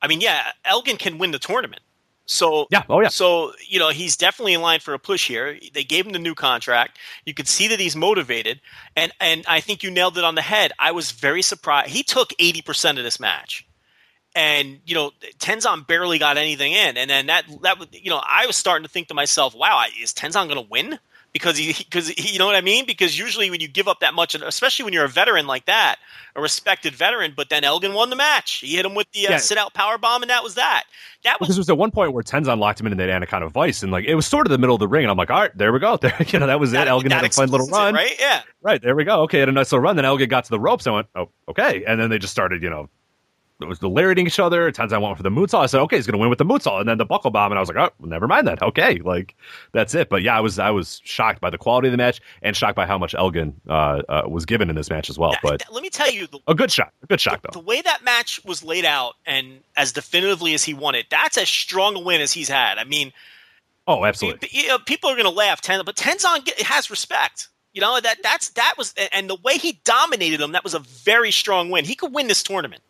I mean, yeah, Elgin can win the tournament. So Yeah. Oh, yeah. So you know he's definitely in line for a push here. They gave him the new contract. You could see that he's motivated, and and I think you nailed it on the head. I was very surprised. He took eighty percent of this match, and you know Tenzan barely got anything in. And then that that you know I was starting to think to myself, wow, is Tenzan going to win? Because he because he, you know what I mean? Because usually when you give up that much, especially when you're a veteran like that, a respected veteran, but then Elgin won the match. He hit him with the uh, Yeah. sit out power bomb, and that was that. That was Because there was at one point where Tenzan locked him in that Anaconda Vice, and like it was sort of the middle of the ring, and I'm like, all right, there we go. There, you know, that was that, it. Elgin had a fun little explains it, run, right? Yeah. Right, there we go. Okay, had a nice little run. Then Elgin got to the ropes. I went, oh, okay. And then they just started, you know, was delirating each other. Tenzan went for the moonsault. I said, okay, he's going to win with the moonsault. And then the buckle bomb. And I was like, oh, well, never mind that. Okay, like that's it. But yeah, I was I was shocked by the quality of the match and shocked by how much Elgin uh, uh, was given in this match as well. But let me tell you, the, a good shot, a good shot the though. The way that match was laid out and as definitively as he won it, that's as strong a win as he's had. I mean, Oh, absolutely. you know, people are going to laugh, but Tenzan has respect. You know that that's that was and the way he dominated him, that was a very strong win. He could win this tournament.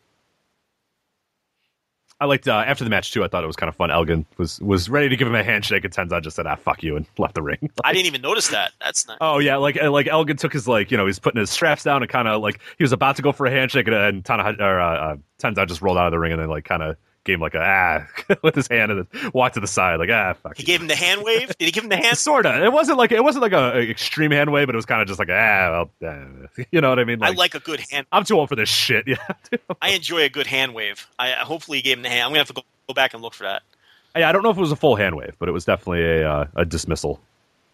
I liked uh, after the match too. I thought it was kind of fun. Elgin was was ready to give him a handshake, and Tenzan just said, "Ah, fuck you," and left the ring. I didn't even notice that. That's not. Oh yeah, like like Elgin took his like you know he's putting his straps down and kind of like he was about to go for a handshake and, and Tana, or, uh, uh, Tenzan just rolled out of the ring and then like kind of gave him like a ah with his hand and then walked to the side like ah fuck. He you. gave him the hand wave. Did he give him the hand? Sorta. It wasn't like it wasn't like a, a extreme hand wave, but it was kind of just like ah well, eh, you know what I mean. I like a good hand. I'm too old for this shit. Yeah. I enjoy a good hand wave. I I- hopefully he gave him the hand. I'm gonna have to go, go back and look for that. yeah. I don't know if it was a full hand wave, but it was definitely a uh, a dismissal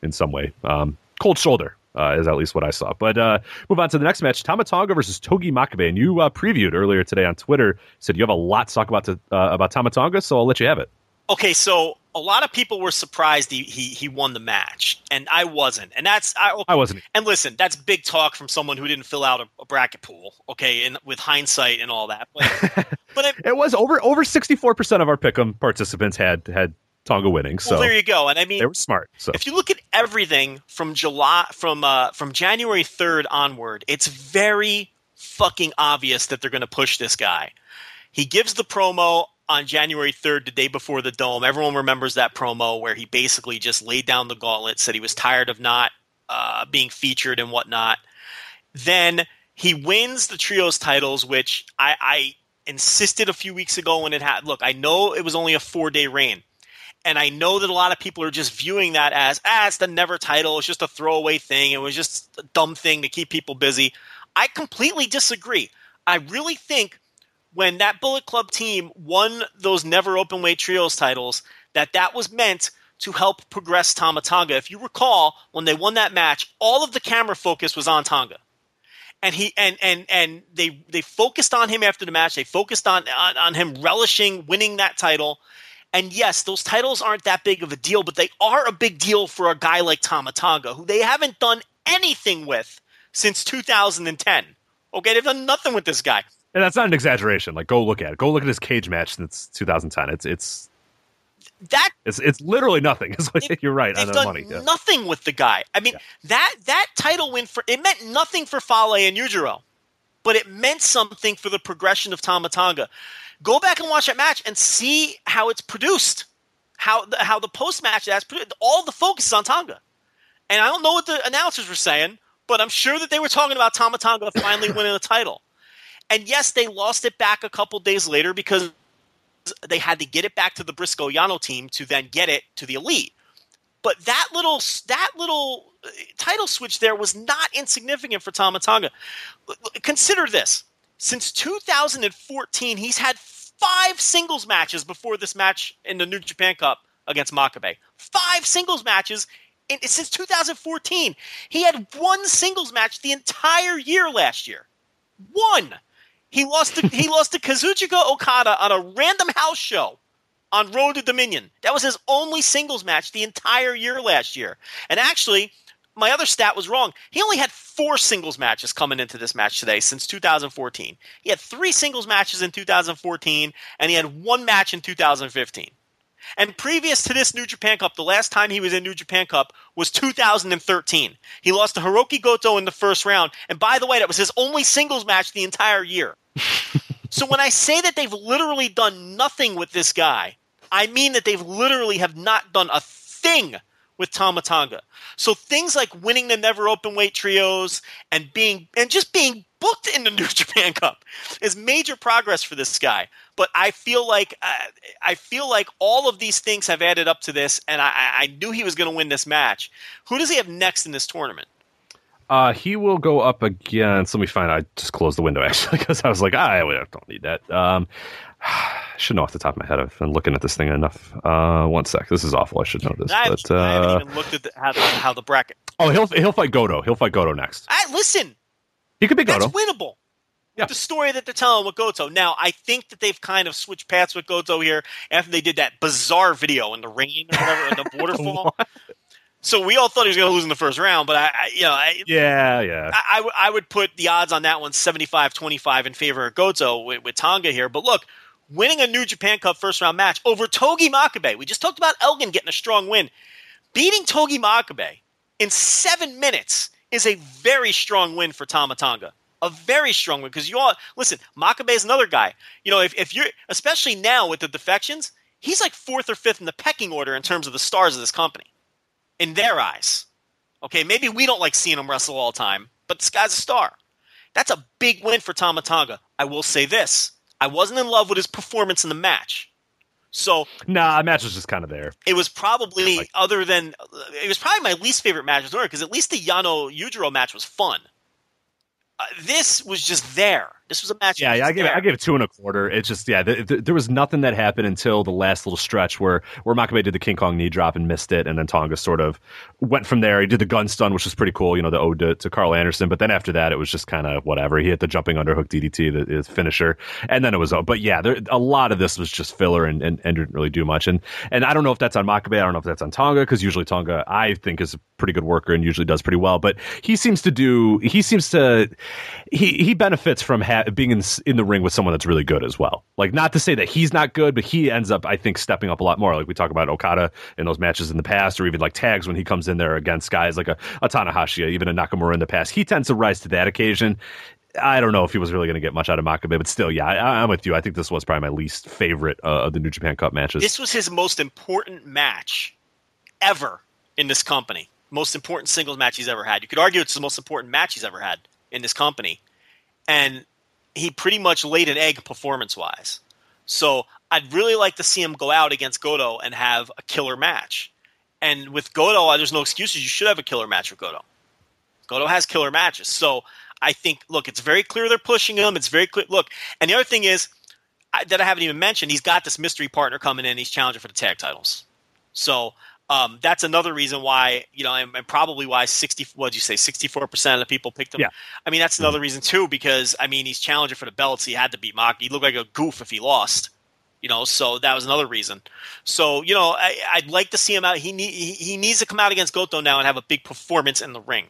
in some way. Um, cold shoulder Uh, is at least what I saw. But uh, move on to the next match: Tama Tonga versus Togi Makabe. And you uh, previewed earlier today on Twitter. Said you have a lot to talk about to, uh, about Tama Tonga, so I'll let you have it. Okay, so a lot of people were surprised he, he he won the match, and I wasn't. And that's I, I wasn't. And listen, that's big talk from someone who didn't fill out a, a bracket pool. Okay, and with hindsight and all that, but but it, It was over over sixty four percent of our pick'em participants had had Tonga winning. So well, there you go. And I mean, they were smart. So if you look at everything from July from uh, from January third onward, it's very fucking obvious that they're going to push this guy. He gives the promo on January 3rd, the day before the dome. Everyone remembers that promo where he basically just laid down the gauntlet, said he was tired of not uh, being featured and whatnot. Then he wins the trios titles, which I, I insisted a few weeks ago when it had. Look, I know it was only a four day reign. And I know that a lot of people are just viewing that as, ah, it's the never title. It's just a throwaway thing. It was just a dumb thing to keep people busy. I completely disagree. I really think when that Bullet Club team won those never open weight trios titles, that that was meant to help progress Tama Tonga. If you recall, when they won that match, all of the camera focus was on Tonga. And he and and and they they focused on him after the match. They focused on on, on him relishing winning that title. And yes, those titles aren't that big of a deal, but they are a big deal for a guy like Tama Tonga, who they haven't done anything with since 2010. Okay, they've done nothing with this guy. and that's not an exaggeration. Like go look at it. Go look at his cage match since 2010. It's it's That it's it's literally nothing. It's like, you're right they've the done money. Yeah. nothing with the guy. I mean, that that title win for it meant nothing for Fale and Yujiro, but it meant something for the progression of Tama Tonga. Go back and watch that match and see how it's produced, how the, how the post match that's produced. All the focus is on Tonga, and I don't know what the announcers were saying, but I'm sure that they were talking about Tama Tonga finally winning the title. And yes, they lost it back a couple days later because they had to get it back to the Briscoe Yano team to then get it to the elite. But that little that little uh, title switch there was not insignificant for Tama Tonga. L- l- Consider this: since 2014, he's had five singles matches before this match in the New Japan Cup against Makabe. Five singles matches in, since 2014. He had one singles match the entire year last year. One. He lost to he lost to Kazuchika Okada on a random house show on Road to Dominion. That was his only singles match the entire year last year. And actually, my other stat was wrong. He only had four singles matches coming into this match today since 2014. He had three singles matches in 2014, and he had one match in 2015. And previous to this New Japan Cup, the last time he was in New Japan Cup was 2013. He lost to Hiroki Goto in the first round. And by the way, that was his only singles match the entire year. so when I say that they've literally done nothing with this guy, I mean that they've literally have not done a thing with Tama Tonga. So things like winning the never open weight trios and being and just being booked in the New Japan Cup is major progress for this guy. But I feel like uh, I feel like all of these things have added up to this, and I, I knew he was going to win this match. Who does he have next in this tournament? Uh, he will go up against. Let me find. I just closed the window actually because I was like, ah, I don't need that. Um, I should know off the top of my head. I've been looking at this thing enough. Uh, one sec. This is awful. I should know this. I haven't, But I haven't uh, even looked at the, how, the, how the bracket. oh, he'll he'll fight Goto. He'll fight Goto next. I, listen, He could be that's winnable. Yeah. The story that they're telling with Goto. Now, I think that they've kind of switched paths with Goto here after they did that bizarre video in the rain or whatever, in the waterfall. So we all thought he was going to lose in the first round, but I, I you know, I, Yeah, yeah. I, I w- I would put the odds on that one 75-25 in favor of Goto with, with Tonga here. But look, winning a New Japan Cup first round match over Togi Makabe. We just talked about Elgin getting a strong win. Beating Togi Makabe in seven minutes is a very strong win for Tama Tonga. A very strong win because you all listen. Makabe is another guy. You know, if, if you're especially now with the defections, he's like fourth or fifth in the pecking order in terms of the stars of this company, in their eyes. Okay, maybe we don't like seeing him wrestle all the time, but this guy's a star. That's a big win for Tama Tonga. I will say this: I wasn't in love with his performance in the match. So Nah, the match was just kind of there. it was probably other than it was probably my least favorite match of the because at least the Yano Yujiro match was fun. Uh, this was just there. This was a match. Yeah, yeah, I gave it. I gave it two and a quarter. It's just yeah, th- th- there was nothing that happened until the last little stretch where where Makabe did the King Kong knee drop and missed it, and then Tonga sort of went from there. He did the gun stun, which was pretty cool, you know, the ode to, to Carl Anderson. But then after that, it was just kind of whatever. He hit the jumping underhook DDT, the his finisher, and then it was. Oh. But yeah, there, a lot of this was just filler and, and, and didn't really do much. And and I don't know if that's on Makabe. I don't know if that's on Tonga because usually Tonga I think is a pretty good worker and usually does pretty well. But he seems to do. He seems to. He he benefits from being in in the ring with someone that's really good as well. Like not to say that he's not good, but he ends up I think stepping up a lot more. Like we talk about Okada in those matches in the past, or even like tags when he comes in there against guys like a, a Tanahashi, even a Nakamura in the past. He tends to rise to that occasion. I don't know if he was really going to get much out of Makabe, but still, yeah, I, I'm with you. I think this was probably my least favorite uh, of the New Japan Cup matches. This was his most important match ever in this company. Most important singles match he's ever had. You could argue it's the most important match he's ever had in this company. And he pretty much laid an egg performance wise. So I'd really like to see him go out against Goto and have a killer match. And with Goto, uh, there's no excuses. You should have a killer match with Goto. Goto has killer matches. So I think, look, it's very clear they're pushing him. It's very clear. Look, and the other thing is I, that I haven't even mentioned, he's got this mystery partner coming in. He's challenging for the tag titles. So um, that's another reason why, you know, and, and probably why 60, what did you say, 64% of the people picked him. Yeah. I mean, that's another reason too, because, I mean, he's challenging for the belts. He had to beat Mock. He looked like a goof if he lost. You know, so that was another reason. So you know, I, I'd like to see him out. He, need, he he needs to come out against Goto now and have a big performance in the ring.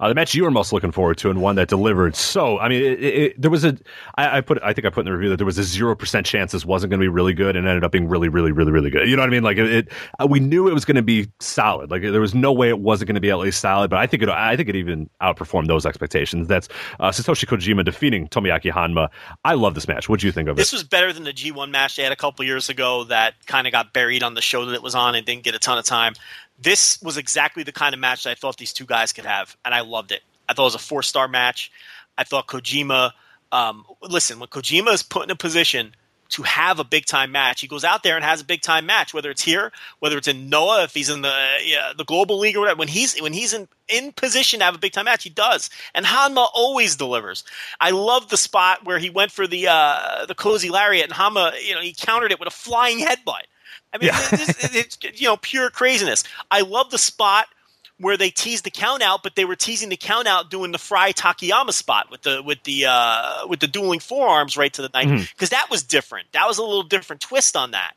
Uh, the match you were most looking forward to and one that delivered. So, I mean, it, it, there was a, I, I put, I think I put in the review that there was a zero percent chance this wasn't going to be really good, and ended up being really, really, really, really good. You know what I mean? Like it, it uh, we knew it was going to be solid. Like there was no way it wasn't going to be at least solid. But I think it, I think it even outperformed those expectations. That's uh, Satoshi Kojima defeating Tomoaki Honma. I love this match. What do you think of This it? This was better than the G1 match they had a couple years ago that kind of got buried on the show that it was on and didn't get a ton of time. This was exactly the kind of match that I thought these two guys could have, and I loved it. I thought it was a four star match. I thought Kojima. Um, listen, when Kojima is put in a position to have a big time match, he goes out there and has a big time match. Whether it's here, whether it's in Noah, if he's in the yeah, the global league or whatever. When he's when he's in in position to have a big time match, he does. And Honma always delivers. I love the spot where he went for the uh, the cozy lariat, and Honma, you know, he countered it with a flying headbutt. I mean, Yeah. it's, it's, it's you know pure craziness. I love the spot where they teased the count out, but they were teasing the count out doing the Frye Takayama spot with the with the uh, with the dueling forearms right to the night because that was different. That was a little different twist on that.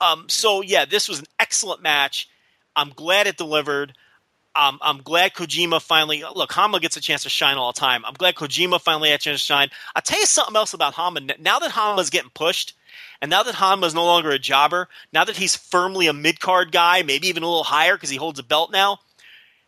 Um, so yeah, this was an excellent match. I'm glad it delivered. Um, I'm glad Kojima finally look. Honma gets a chance to shine all the time. I'm glad Kojima finally had a chance to shine. I'll tell you something else about Honma. Now that Honma's getting pushed, and now that Honma is no longer a jobber, now that he's firmly a mid card guy, maybe even a little higher because he holds a belt now.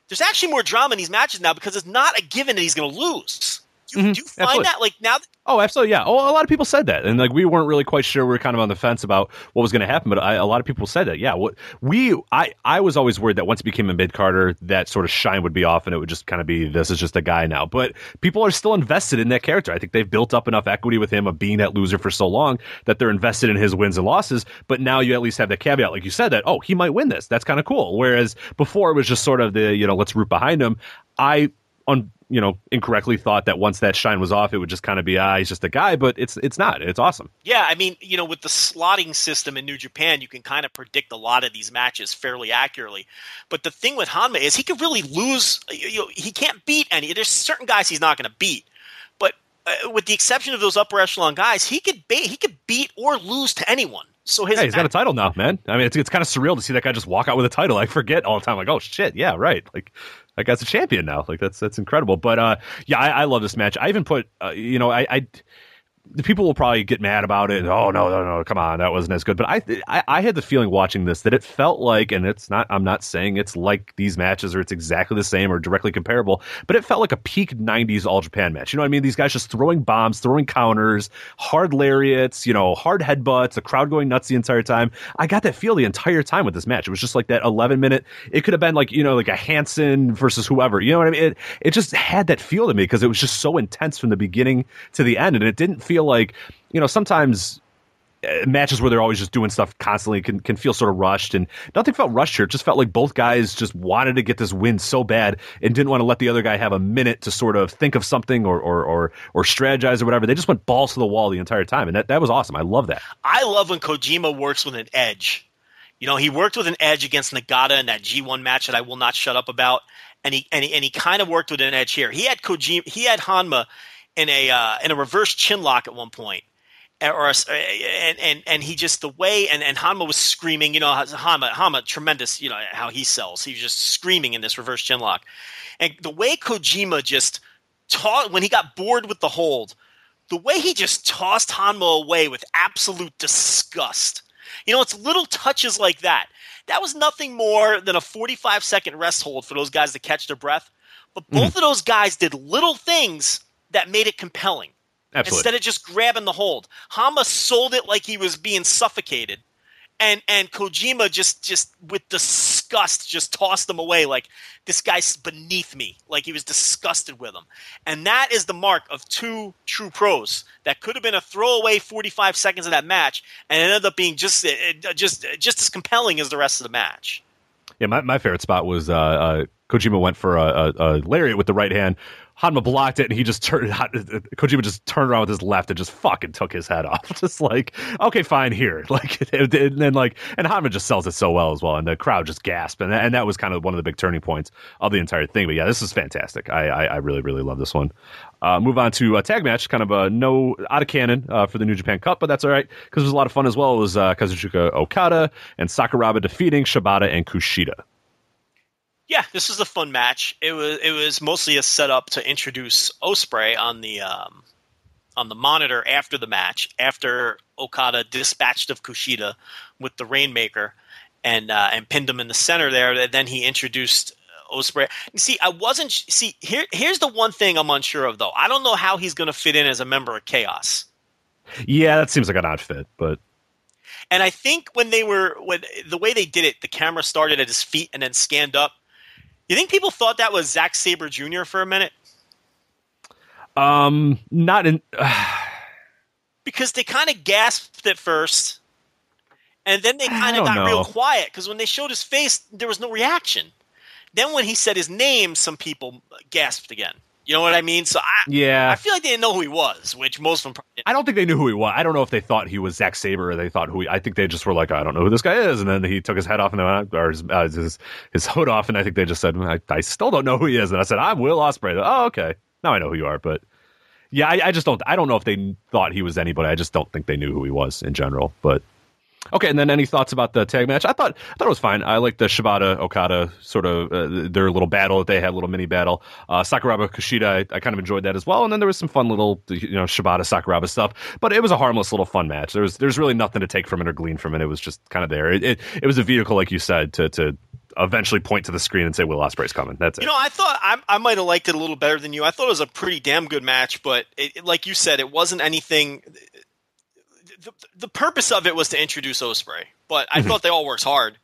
There's actually more drama in these matches now because it's not a given that he's going to lose. Mm-hmm. Do you, do you find absolutely. that like now? That, Oh, absolutely, yeah. Oh, a lot of people said that, and like we weren't really quite sure. We were kind of on the fence about what was going to happen, but I, a lot of people said that. Yeah, what we, I, I was always worried that once he became a mid Carter, that sort of shine would be off, and it would just kind of be this is just a guy now. But people are still invested in that character. I think they've built up enough equity with him of being that loser for so long that they're invested in his wins and losses. But now you at least have the caveat, like you said, that oh, he might win this. That's kind of cool. Whereas before it was just sort of the you know let's root behind him. I on you know incorrectly thought that once that shine was off, it would just kind of be ah he's just a guy, but it's it's not. It's awesome. yeah, I mean, you know, with the slotting system in New Japan, you can kind of predict a lot of these matches fairly accurately. But the thing with Honma is he could really lose. You know, he can't beat any. There's certain guys he's not going to beat, but uh, with the exception of those upper echelon guys, he could be, he could beat or lose to anyone. So his Yeah, he's got a title now, man. I mean, it's it's kind of surreal to see that guy just walk out with a title. I forget all the time, like, oh shit, yeah, right. Like that guy's a champion now. Like that's that's incredible. But uh, yeah, I, I love this match. I even put, uh, you know, I. I the people will probably get mad about it. Oh no, no, no! Come on, that wasn't as good. But I, I, I had the feeling watching this that it felt like, and it's not. I'm not saying it's like these matches or it's exactly the same or directly comparable, but it felt like a peak '90s All Japan match. You know what I mean? These guys just throwing bombs, throwing counters, hard lariats, you know, hard headbutts, the crowd going nuts the entire time. I got that feel the entire time with this match. It was just like that 11 minute. It could have been like you know, like a Hansen versus whoever. You know what I mean? It, it just had that feel to me because it was just so intense from the beginning to the end, and it didn't feel like you know sometimes uh, matches where they're always just doing stuff constantly can can feel sort of rushed, and nothing felt rushed here. It just felt like both guys just wanted to get this win so bad and didn't want to let the other guy have a minute to sort of think of something or or or, or strategize or whatever. They just went balls to the wall the entire time, and that that was awesome. I love that. I love when Kojima works with an edge. You know, he worked with an edge against Nagata in that G1 match that I will not shut up about, and he and he, and he kind of worked with an edge here. He had Kojima, he had Honma in a uh, in a reverse chin lock at one point, or a, and and and he just the way and and Honma was screaming. You know, Honma Honma tremendous. You know how he sells. He was just screaming in this reverse chin lock, and the way Kojima just taught when he got bored with the hold, the way he just tossed Honma away with absolute disgust. You know, it's little touches like that. That was nothing more than a 45 second rest hold for those guys to catch their breath. But both mm. of those guys did little things that made it compelling. Absolutely. Instead of just grabbing the hold. Honma sold it like he was being suffocated. And and Kojima just just with disgust just tossed them away like this guy's beneath me. Like he was disgusted with him. And that is the mark of two true pros. That could have been a throwaway 45 seconds of that match and it ended up being just uh, just just as compelling as the rest of the match. Yeah, my, my favorite spot was uh, uh, Kojima went for a, a, a lariat with the right hand, Honma blocked it, and he just turned. Kojima just turned around with his left and just fucking took his head off. Just like, okay, fine, here. Like, and then like, and Honma just sells it so well as well, and the crowd just gasped, and and that was kind of one of the big turning points of the entire thing. But yeah, this is fantastic. I I, I really really love this one. Uh, move on to a tag match, kind of a no out of canon uh, for the New Japan Cup, but that's all right because it was a lot of fun as well. It was uh, Kazuchika Okada and Sakuraba defeating Shibata and Kushida. Yeah, this was a fun match. It was it was mostly a setup to introduce Ospreay on the um, on the monitor after the match, after Okada dispatched of Kushida with the Rainmaker and uh, and pinned him in the center there. Then he introduced Ospreay. See, I wasn't see here. Here's the one thing I'm unsure of though. I don't know how he's going to fit in as a member of Chaos. Yeah, that seems like an odd fit, but and I think when they were when the way they did it, the camera started at his feet and then scanned up. You think people thought that was Zack Sabre Jr. for a minute? Um, not in. Uh... because they kind of gasped at first, and then they kind of got know. real quiet because when they showed his face, there was no reaction. Then when he said his name, some people gasped again. You know what I mean? So I, yeah, I feel like they didn't know who he was, which most of them. I don't think they knew who he was. I don't know if they thought he was Zack Sabre or they thought who. He, I think they just were like, I don't know who this guy is, and then he took his head off and then or his, uh, his, his hood off, and I think they just said, I, I, still don't know who he is, and I said, I'm Will Ospreay. Oh, okay, now I know who you are, but yeah, I, I just don't. I don't know if they thought he was anybody. I just don't think they knew who he was in general, but. Okay, and then any thoughts about the tag match? I thought I thought it was fine. I like the Shibata Okada sort of uh, their little battle that they had, little mini battle. Uh, Sakuraba Kushida, I, I, kind of enjoyed that as well. And then there was some fun little you know Shibata Sakuraba stuff, but it was a harmless little fun match. There was there's really nothing to take from it or glean from it. It was just kind of there. It it, it was a vehicle, like you said, to to eventually point to the screen and say Will Ospreay's coming. That's it. You know, I thought I, I might have liked it a little better than you. I thought it was a pretty damn good match, but it, like you said, it wasn't anything the, the purpose of it was to introduce Ospreay, but I mm-hmm. thought they all worked hard.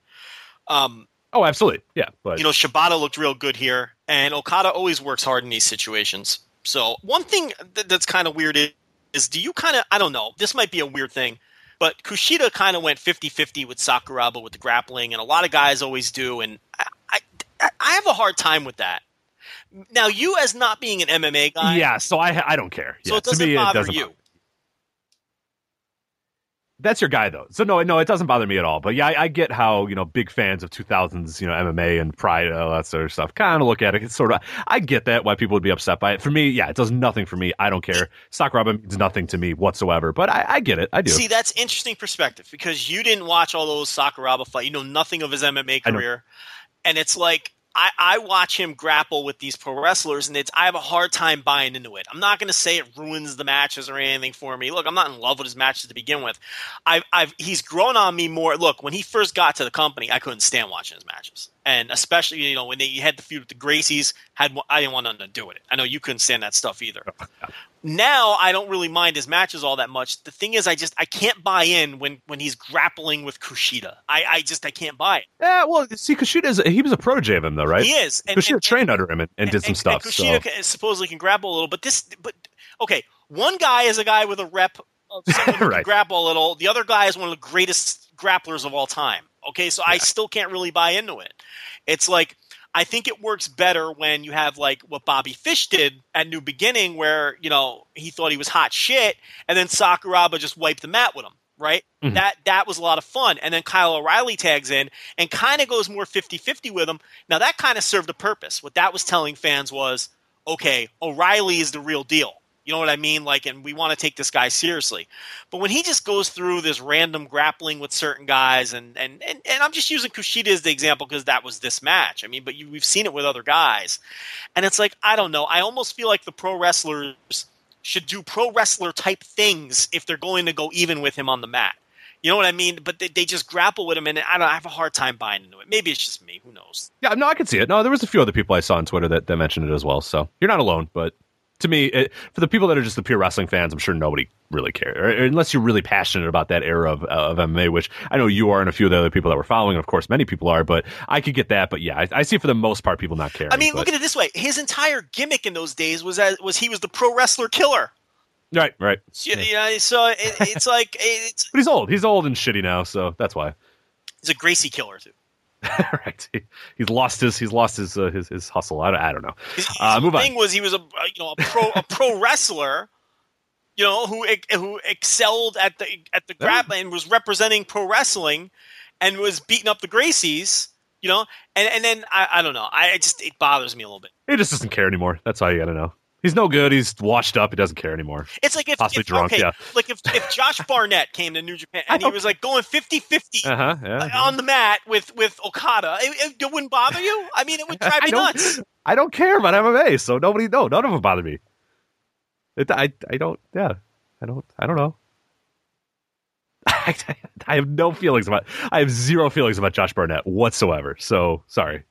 Um, oh, absolutely, yeah. But you know, Shibata looked real good here, and Okada always works hard in these situations. So one thing th- that's kind of weird is, is do you kind of I don't know this might be a weird thing, but Kushida kind of went 50-50 with Sakuraba with the grappling, and a lot of guys always do, and I, I, I have a hard time with that. Now, you as not being an MMA guy, yeah, so I I don't care. So yeah, it doesn't me, bother it doesn't you. Bother. That's your guy though. So no, no, it doesn't bother me at all. But yeah, I, I get how you know big fans of 2000s, you know, MMA and Pride, all that sort of stuff. Kind of look at it. It's sort of. I get that why people would be upset by it. For me, yeah, it does nothing for me. I don't care. Sakuraba means nothing to me whatsoever. But I, I get it. I do. See, that's interesting perspective because you didn't watch all those Sakuraba fight. You know nothing of his MMA career, and it's like I, I watch him grapple with these pro wrestlers, and it's I have a hard time buying into it. I'm not going to say it ruins the matches or anything for me. Look, I'm not in love with his matches to begin with. I've, I've he's grown on me more. Look, when he first got to the company, I couldn't stand watching his matches, and especially you know when they had the feud with the Gracies, had I didn't want nothing to do with it. I know you couldn't stand that stuff either. now I don't really mind his matches all that much. The thing is, I just I can't buy in when when he's grappling with Kushida. I, I just I can't buy it. Yeah, well, see, Kushida is he was a protege of him though, right? He is. And, Kushida and, trained under him and, and, did some stuff. Kushida so. supposedly can grapple a little, but this, but okay, one guy is a guy with a rep of someone who can Right. grapple a little. The other guy is one of the greatest grapplers of all time. Okay, so I still can't really buy into it. It's like I think it works better when you have like what Bobby Fish did at New Beginning, where you know he thought he was hot shit, and then Sakuraba just wiped the mat with him. Right, Mhm. that that was a lot of fun. And then Kyle O'Reilly tags in and kind of goes more 50-50 with him. Now that kind of served a purpose. What that was telling fans was, okay, O'Reilly is the real deal. You know what I mean? Like, and we want to take this guy seriously. But when he just goes through this random grappling with certain guys, and and and, and I'm just using Kushida as the example because that was this match. I mean, but you, we've seen it with other guys, and it's like I don't know. I almost feel like the pro wrestlers should do pro wrestler type things if they're going to go even with him on the mat. You know what I mean? But they, they just grapple with him, and I don't. I have a hard time buying into it. Maybe it's just me. Who knows? Yeah, no, I can see it. No, there was a few other people I saw on Twitter that, that mentioned it as well. So you're not alone. But to me, it, for the people that are just the pure wrestling fans, I'm sure nobody really cares, unless you're really passionate about that era of, of MMA, which I know you are, and a few of the other people that were following. Of course, many people are. But I could get that. But yeah, I, I see for the most part people not caring. I mean, but, look at it this way: his entire gimmick in those days was as, was he was the pro wrestler killer. right, right. You, you know, so it, it's like it's But he's old. He's old and shitty now, so that's why. he's a Gracie killer too. right. He, he's lost his he's lost his uh, his his hustle. I don't, I don't know. His, Uh, his move on. thing was he was a you know a pro a pro wrestler, you know who who excelled at the at the grappling and was representing pro wrestling, and was beating up the Gracies. You know, and and then I, I don't know. I it just it bothers me a little bit. He just doesn't care anymore. That's all you got to know. He's no good. He's washed up. He doesn't care anymore. It's like if, Possibly if drunk, okay, yeah. like if if Josh Barnett came to New Japan and he was like going 50-50 Uh huh. Yeah. on the mat with with Okada, it, it wouldn't bother you. I mean, it would drive me nuts. I don't care about MMA, so nobody, no, none of them bother me. It, I, I don't, yeah, I don't, I don't know. I, I have no feelings about, I have zero feelings about Josh Barnett whatsoever. So sorry.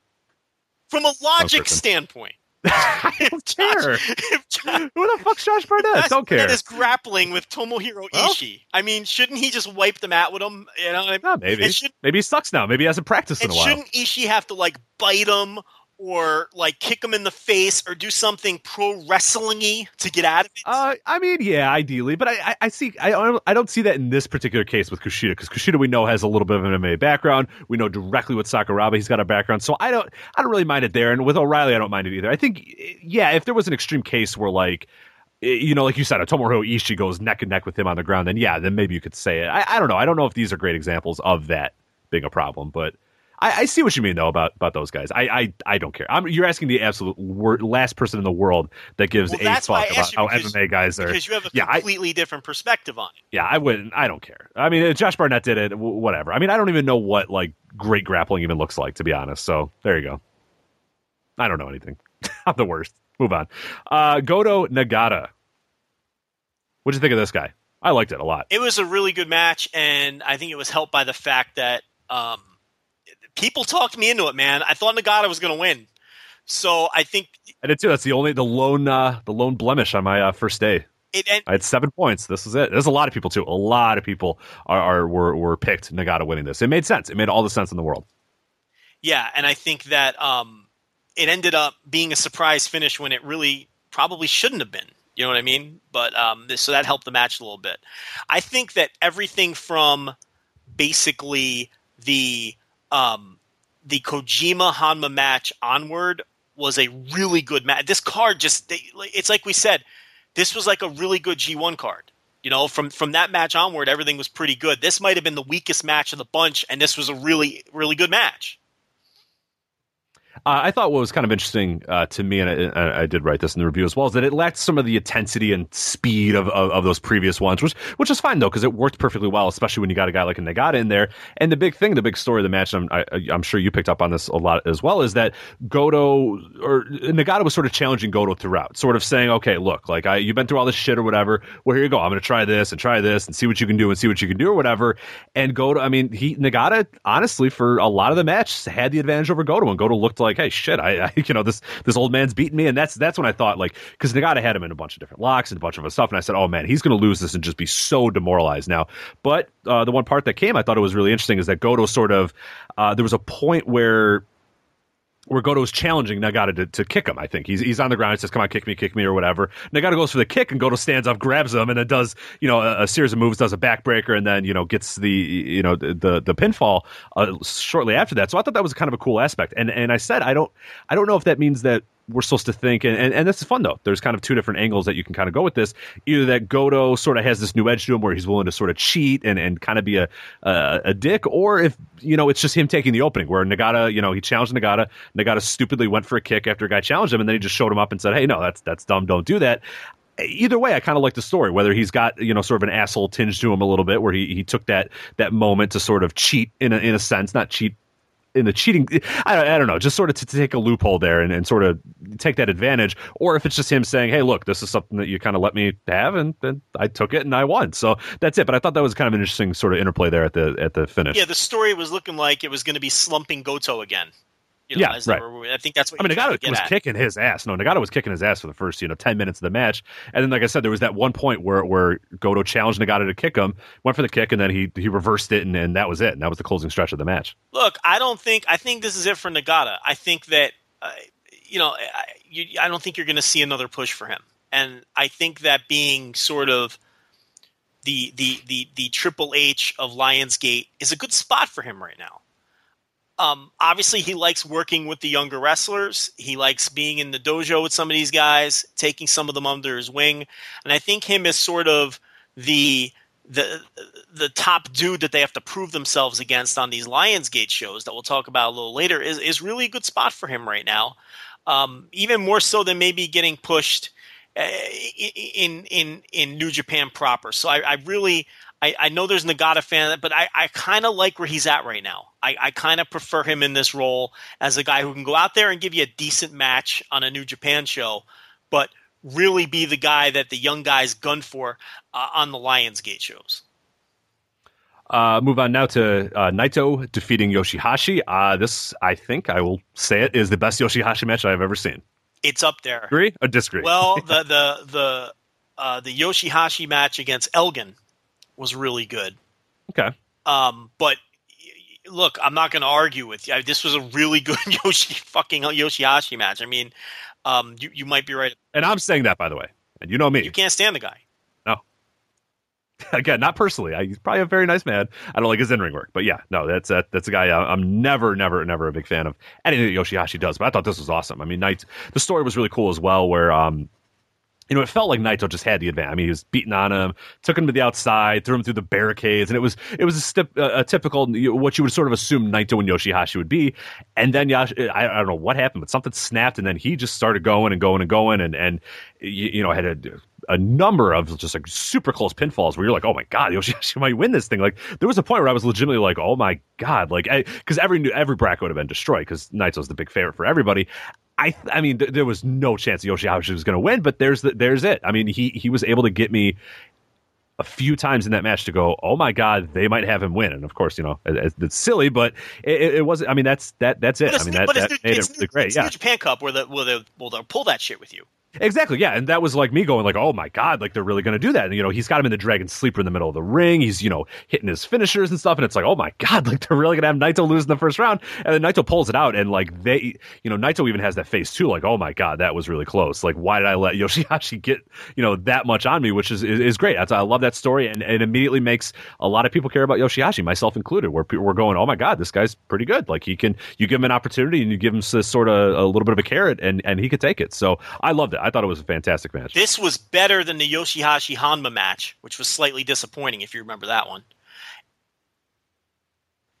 From a logic standpoint, I don't care. if Josh, Who the fuck's Josh Barnett? Josh don't care. Barnett is grappling with Tomohiro Well. Ishii. I mean, shouldn't he just wipe the mat with him? You know, Yeah, maybe. Should, maybe he sucks now. Maybe he hasn't practiced in a while. shouldn't Ishii have to like bite him or like kick him in the face or do something pro wrestling-y to get out of it? Uh, I mean, yeah, ideally, but I, I, I see, I, I don't see that in this particular case with Kushida because Kushida we know has a little bit of an MMA background. We know directly with Sakuraba he's got a background, so I don't, I don't really mind it there. And with O'Reilly, I don't mind it either. I think, yeah, if there was an extreme case where like, eh, you know, like you said, a Tomohiro Ishii goes neck and neck with him on the ground, then yeah, then maybe you could say it. I, I don't know. I don't know if these are great examples of that being a problem, but. I, I see what you mean though about, about those guys. I, I, I don't care. I'm, you're asking the absolute wor- last person in the world that gives Well, a fuck I about how because- MMA guys are. because you have a yeah, I- completely different perspective on it. yeah, I wouldn't. I don't care. I mean, Josh Barnett did it. W- whatever. I mean, I don't even know what like great grappling even looks like, to be honest. So there you go. I don't know anything. I'm the worst. Move on. Uh, Goto Nagata. What'd you think of this guy? I liked it a lot. It was a really good match, and I think it was helped by the fact that um, people talked me into it. Man, I thought Nagata was going to win, so I think I did too. That's the only the lone uh, the lone blemish on my uh, first day. it. And I had seven points. This is it. There's a lot of people too. A lot of people are, are were were picked Nagata winning this. It made sense. It made all the sense in the world. yeah, and I think that um, it ended up being a surprise finish when it really probably shouldn't have been. You know what I mean? But um, this, so that helped the match a little bit. I think that everything from basically the um, the Kojima Honma match onward was a really good match. This card just they, it's like we said, this was like a really good G1 card. You know, from from that match onward, everything was pretty good. This might have been the weakest match of the bunch, and this was a really really good match. Uh, I thought what was kind of interesting uh, to me, and I, I- did write this in the review as well, is that it lacked some of the intensity and speed of, of, of those previous ones, which which is fine though because it worked perfectly well, especially when you got a guy like Nagata in there. And the big thing, the big story of the match, and I'm, I, I'm sure you picked up on this a lot as well, is that Goto or Nagata was sort of challenging Goto throughout, sort of saying, "Okay, look, like I, you've been through all this shit or whatever. Well, here you go. I'm going to try this and try this and see what you can do and see what you can do or whatever." And Goto, I mean, he Nagata honestly for a lot of the match had the advantage over Goto, and Goto looked like, "Hey, shit, I, I you know this this old man's beating me," and that's that's when I thought like because Nagata had him in a bunch of different locks and a bunch of other stuff, and I said, "Oh man, he's going to lose this and just be so demoralized now." But uh, the one part that came, I thought it was really interesting, is that Goto sort of uh, there was a point where where Goto's challenging Nagata to, to kick him. I think he's he's on the ground. He says, "Come on, kick me, kick me," or whatever. Nagata goes for the kick, and Goto stands up, grabs him, and then does you know a, a series of moves, does a backbreaker, and then you know gets the you know the the, the pinfall uh, shortly after that. So I thought that was kind of a cool aspect. And and I said I don't I don't know if that means that we're supposed to think, and, and, and this is fun though. There's kind of two different angles that you can kind of go with this. Either that Goto sort of has this new edge to him where he's willing to sort of cheat and, and kind of be a, a, a dick, or if, you know, it's just him taking the opening where Nagata, you know, he challenged Nagata. Nagata stupidly went for a kick after a guy challenged him, and then he just showed him up and said, hey, no, that's, that's dumb. Don't do that either way, I kind of like the story. Whether he's got you know sort of an asshole tinge to him a little bit, where he, he took that that moment to sort of cheat in a, in a sense, not cheat in the cheating I don't, I don't know just sort of to, to take a loophole there and, and sort of take that advantage. Or if it's just him saying hey look this is something that you kind of let me have and then i took it and i won. So that's it. But i thought that was kind of an interesting sort of interplay there at the at the finish. Yeah, the story was looking like it was going to be slumping Goto again. You know, Yeah, right. were- I think that's what I mean, you're trying to Nagata was at. kicking his ass. No, Nagata was kicking his ass for the first, you know, ten minutes of the match, and then, like I said, there was that one point where where Goto challenged Nagata to kick him, went for the kick, and then he he reversed it, and, and that was it. And that was the closing stretch of the match. Look, I don't think. I think this is it for Nagata. I think that, uh, you know, I, you, I don't think you're going to see another push for him. And I think that being sort of the the the the Triple H of Lionsgate is a good spot for him right now. Um, obviously, he likes working with the younger wrestlers. He likes being in the dojo with some of these guys, taking some of them under his wing. And I think him as sort of the the the top dude that they have to prove themselves against on these Lionsgate shows that we'll talk about a little later is is really a good spot for him right now. Um, even more so than maybe getting pushed uh, in in in New Japan proper. So I, I really I, I know there's Nagata fan, but I, I kind of like where he's at right now. I, I kind of prefer him in this role as a guy who can go out there and give you a decent match on a New Japan show, but really be the guy that the young guys gun for uh, on the Lionsgate shows. Uh, move on now to uh, Naito defeating Yoshihashi. Uh, this, I think, I will say it, is the best Yoshihashi match I've ever seen. It's up there. Agree or disagree? Well, the the the uh, the Yoshihashi match against Elgin was really good. okay. Um, but look, I'm not going to argue with you. This was a really good Yoshi fucking Yoshihashi match. I mean, um, you you might be right. And I'm saying that, by the way. And you know me. You can't stand the guy. No. Again, not personally. I, he's probably a very nice man. I don't like his in ring work, but yeah, no, that's a, that's a guy I, I'm never, never, never a big fan of anything that Yoshihashi does. But I thought this was awesome. I mean, Knight, the story was really cool as well, where um, you know, it felt like Naito just had the advantage. I mean, he was beating on him, took him to the outside, threw him through the barricades, and it was it was a, stip, a, typical what you would sort of assume Naito and Yoshihashi would be. And then Yash, I, I don't know what happened, but something snapped, and then he just started going and going and going, and and you, you know had a a number of just like super close pinfalls where you're like, oh my god, Yoshihashi might win this thing. Like there was a point where I was legitimately like, oh my god, like because every every bracket would have been destroyed because Naito's the big favorite for everybody. I I mean, th- there was no chance Yoshihashi was going to win, but there's the, there's it. I mean, he he was able to get me a few times in that match to go, oh my god, they might have him win. And of course, you know, it, it's silly, but it, it, wasn't. I mean, that's that that's it. I mean, that, that new, made it really great. it's Yeah, New Japan Cup where the where they will they'll pull that shit with you. Exactly, yeah, and that was like me going like, "Oh my god, like they're really going to do that." And you know, he's got him in the Dragon Sleeper in the middle of the ring. He's you know hitting his finishers and stuff, and it's like, "Oh my god, like they're really going to have Naito lose in the first round." And then Naito pulls it out, and like they, you know, Naito even has that face too, like, "Oh my god, that was really close." Like, why did I let Yoshihashi get you know that much on me? Which is is, is great. I love that story, and it immediately makes a lot of people care about Yoshihashi, myself included. Where people were going, "Oh my god, this guy's pretty good." Like he can, you give him an opportunity, and you give him this sort of a little bit of a carrot, and and he could take it. So I loved it. I thought it was a fantastic match. This was better than the Yoshihashi Honma match, which was slightly disappointing if you remember that one.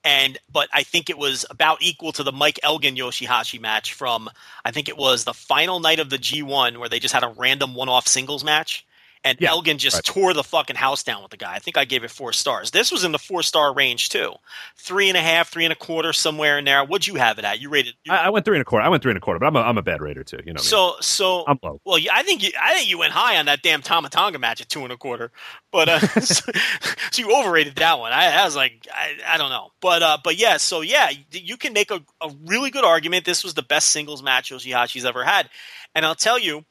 And but I think it was about equal to the Mike Elgin Yoshihashi match from I think it was the final night of the G1 where they just had a random one-off singles match. And Yeah, Elgin just right. tore the fucking house down with the guy. I think I gave it four stars. This was in the four star range too, three and a half, three and a quarter, somewhere in there. What'd you have it at? You rated. You, I, I went three and a quarter. I went three and a quarter, but I'm a, I'm a bad rater too. You know. what I mean? so so I'm low. well, I think you, I think you went high on that damn Tama Tonga match at two and a quarter, but uh, so, so you overrated that one. I, I was like, I, I don't know, but uh, but yeah, so yeah, you can make a, a really good argument. This was the best singles match Yoshihashi's ever had, and I'll tell you,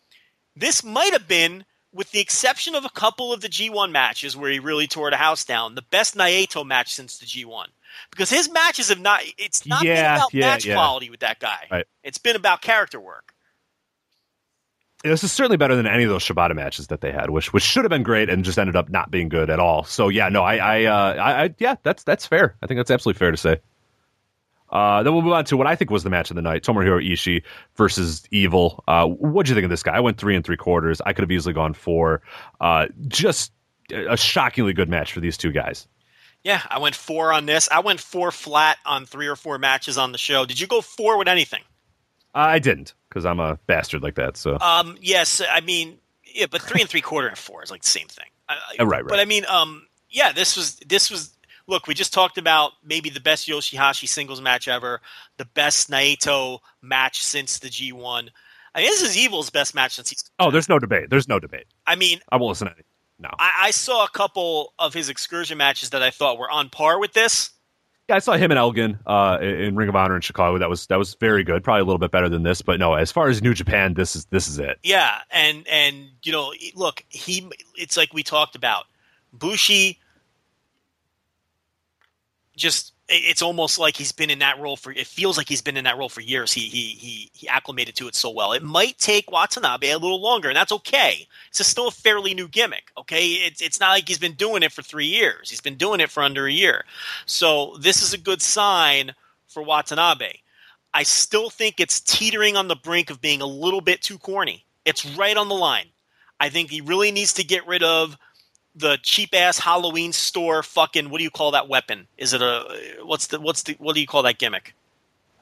this might have been, with the exception of a couple of the G1 matches where he really tore the house down, the best Naito match since the G1. because his matches have not. It's not Yeah, been about yeah, match yeah. quality with that guy. Right. It's been about character work. This is certainly better than any of those Shibata matches that they had, which which should have been great and just ended up not being good at all. So yeah, no, I, I, uh, I, I yeah, that's that's fair. I think that's absolutely fair to say. Uh, then we'll move on to what I think was the match of the night: Tomohiro Ishii versus Evil. Uh, what'd you think of this guy? I went three and three quarters. I could have easily gone four. Uh, just a shockingly good match for these two guys. Yeah, I went four on this. I went four flat on three or four matches on the show. Did you go four with anything? Uh, I didn't because I'm a bastard like that. So Um, yes, I mean, yeah, but three and three quarter and four is like the same thing. I- Uh, right, But. I mean, um, yeah, this was this was. Look, we just talked about maybe the best Yoshihashi singles match ever, the best Naito match since the G1. I mean, this is Evil's best match since he's. oh, there's no debate. There's no debate. I mean, I won't listen to any. No, I, I saw a couple of his excursion matches that I thought were on par with this. Yeah, I saw him and Elgin uh, in Ring of Honor in Chicago. That was that was very good. Probably a little bit better than this, but no. As far as New Japan, this is this is it. Yeah, and and you know, look, he it's like we talked about Bushi. Just it's almost like he's been in that role for. It feels like he's been in that role for years. He he he he acclimated to it so well. It might take Watanabe a little longer, and that's okay. It's still a fairly new gimmick. Okay, it's it's not like he's been doing it for three years. He's been doing it for under a year. So this is a good sign for Watanabe. I still think it's teetering on the brink of being a little bit too corny. It's right on the line. I think he really needs to get rid of the cheap ass Halloween store fucking what do you call that weapon? Is it a what's the what's the what do you call that gimmick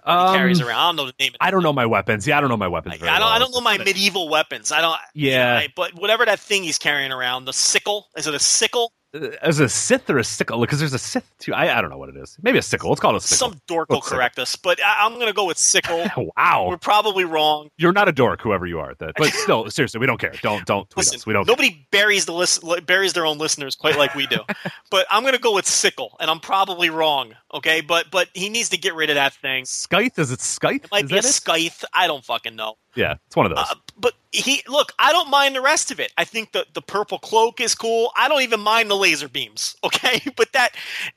he carries around? I don't know the name of. Um, I don't know my weapons. Yeah, I don't know my weapons. I, I don't. well. I don't know my medieval weapons. I don't. Yeah. I- but whatever that thing he's carrying around, the sickle. Is it a sickle? As a Sith or a sickle? Because there's a Sith too. I, I don't know what it is. Maybe a sickle. Let's call it a sickle. Some dork will Looks sickle. correct us, but I, I'm going to go with sickle. wow, We're probably wrong. you're not a dork, whoever you are. That, but still, seriously, we don't care. Don't don't tweet Listen, us. We don't. nobody buries the list, buries their own listeners quite like we do. but I'm going to go with sickle, and I'm probably wrong. Okay, but but he needs to get rid of that thing. Scythe? Is it Scythe? It might is be a it? scythe. I don't fucking know. Yeah, it's one of those. Uh, but he look, I don't mind the rest of it. I think the the purple cloak is cool. I don't even mind the laser beams. Okay, but that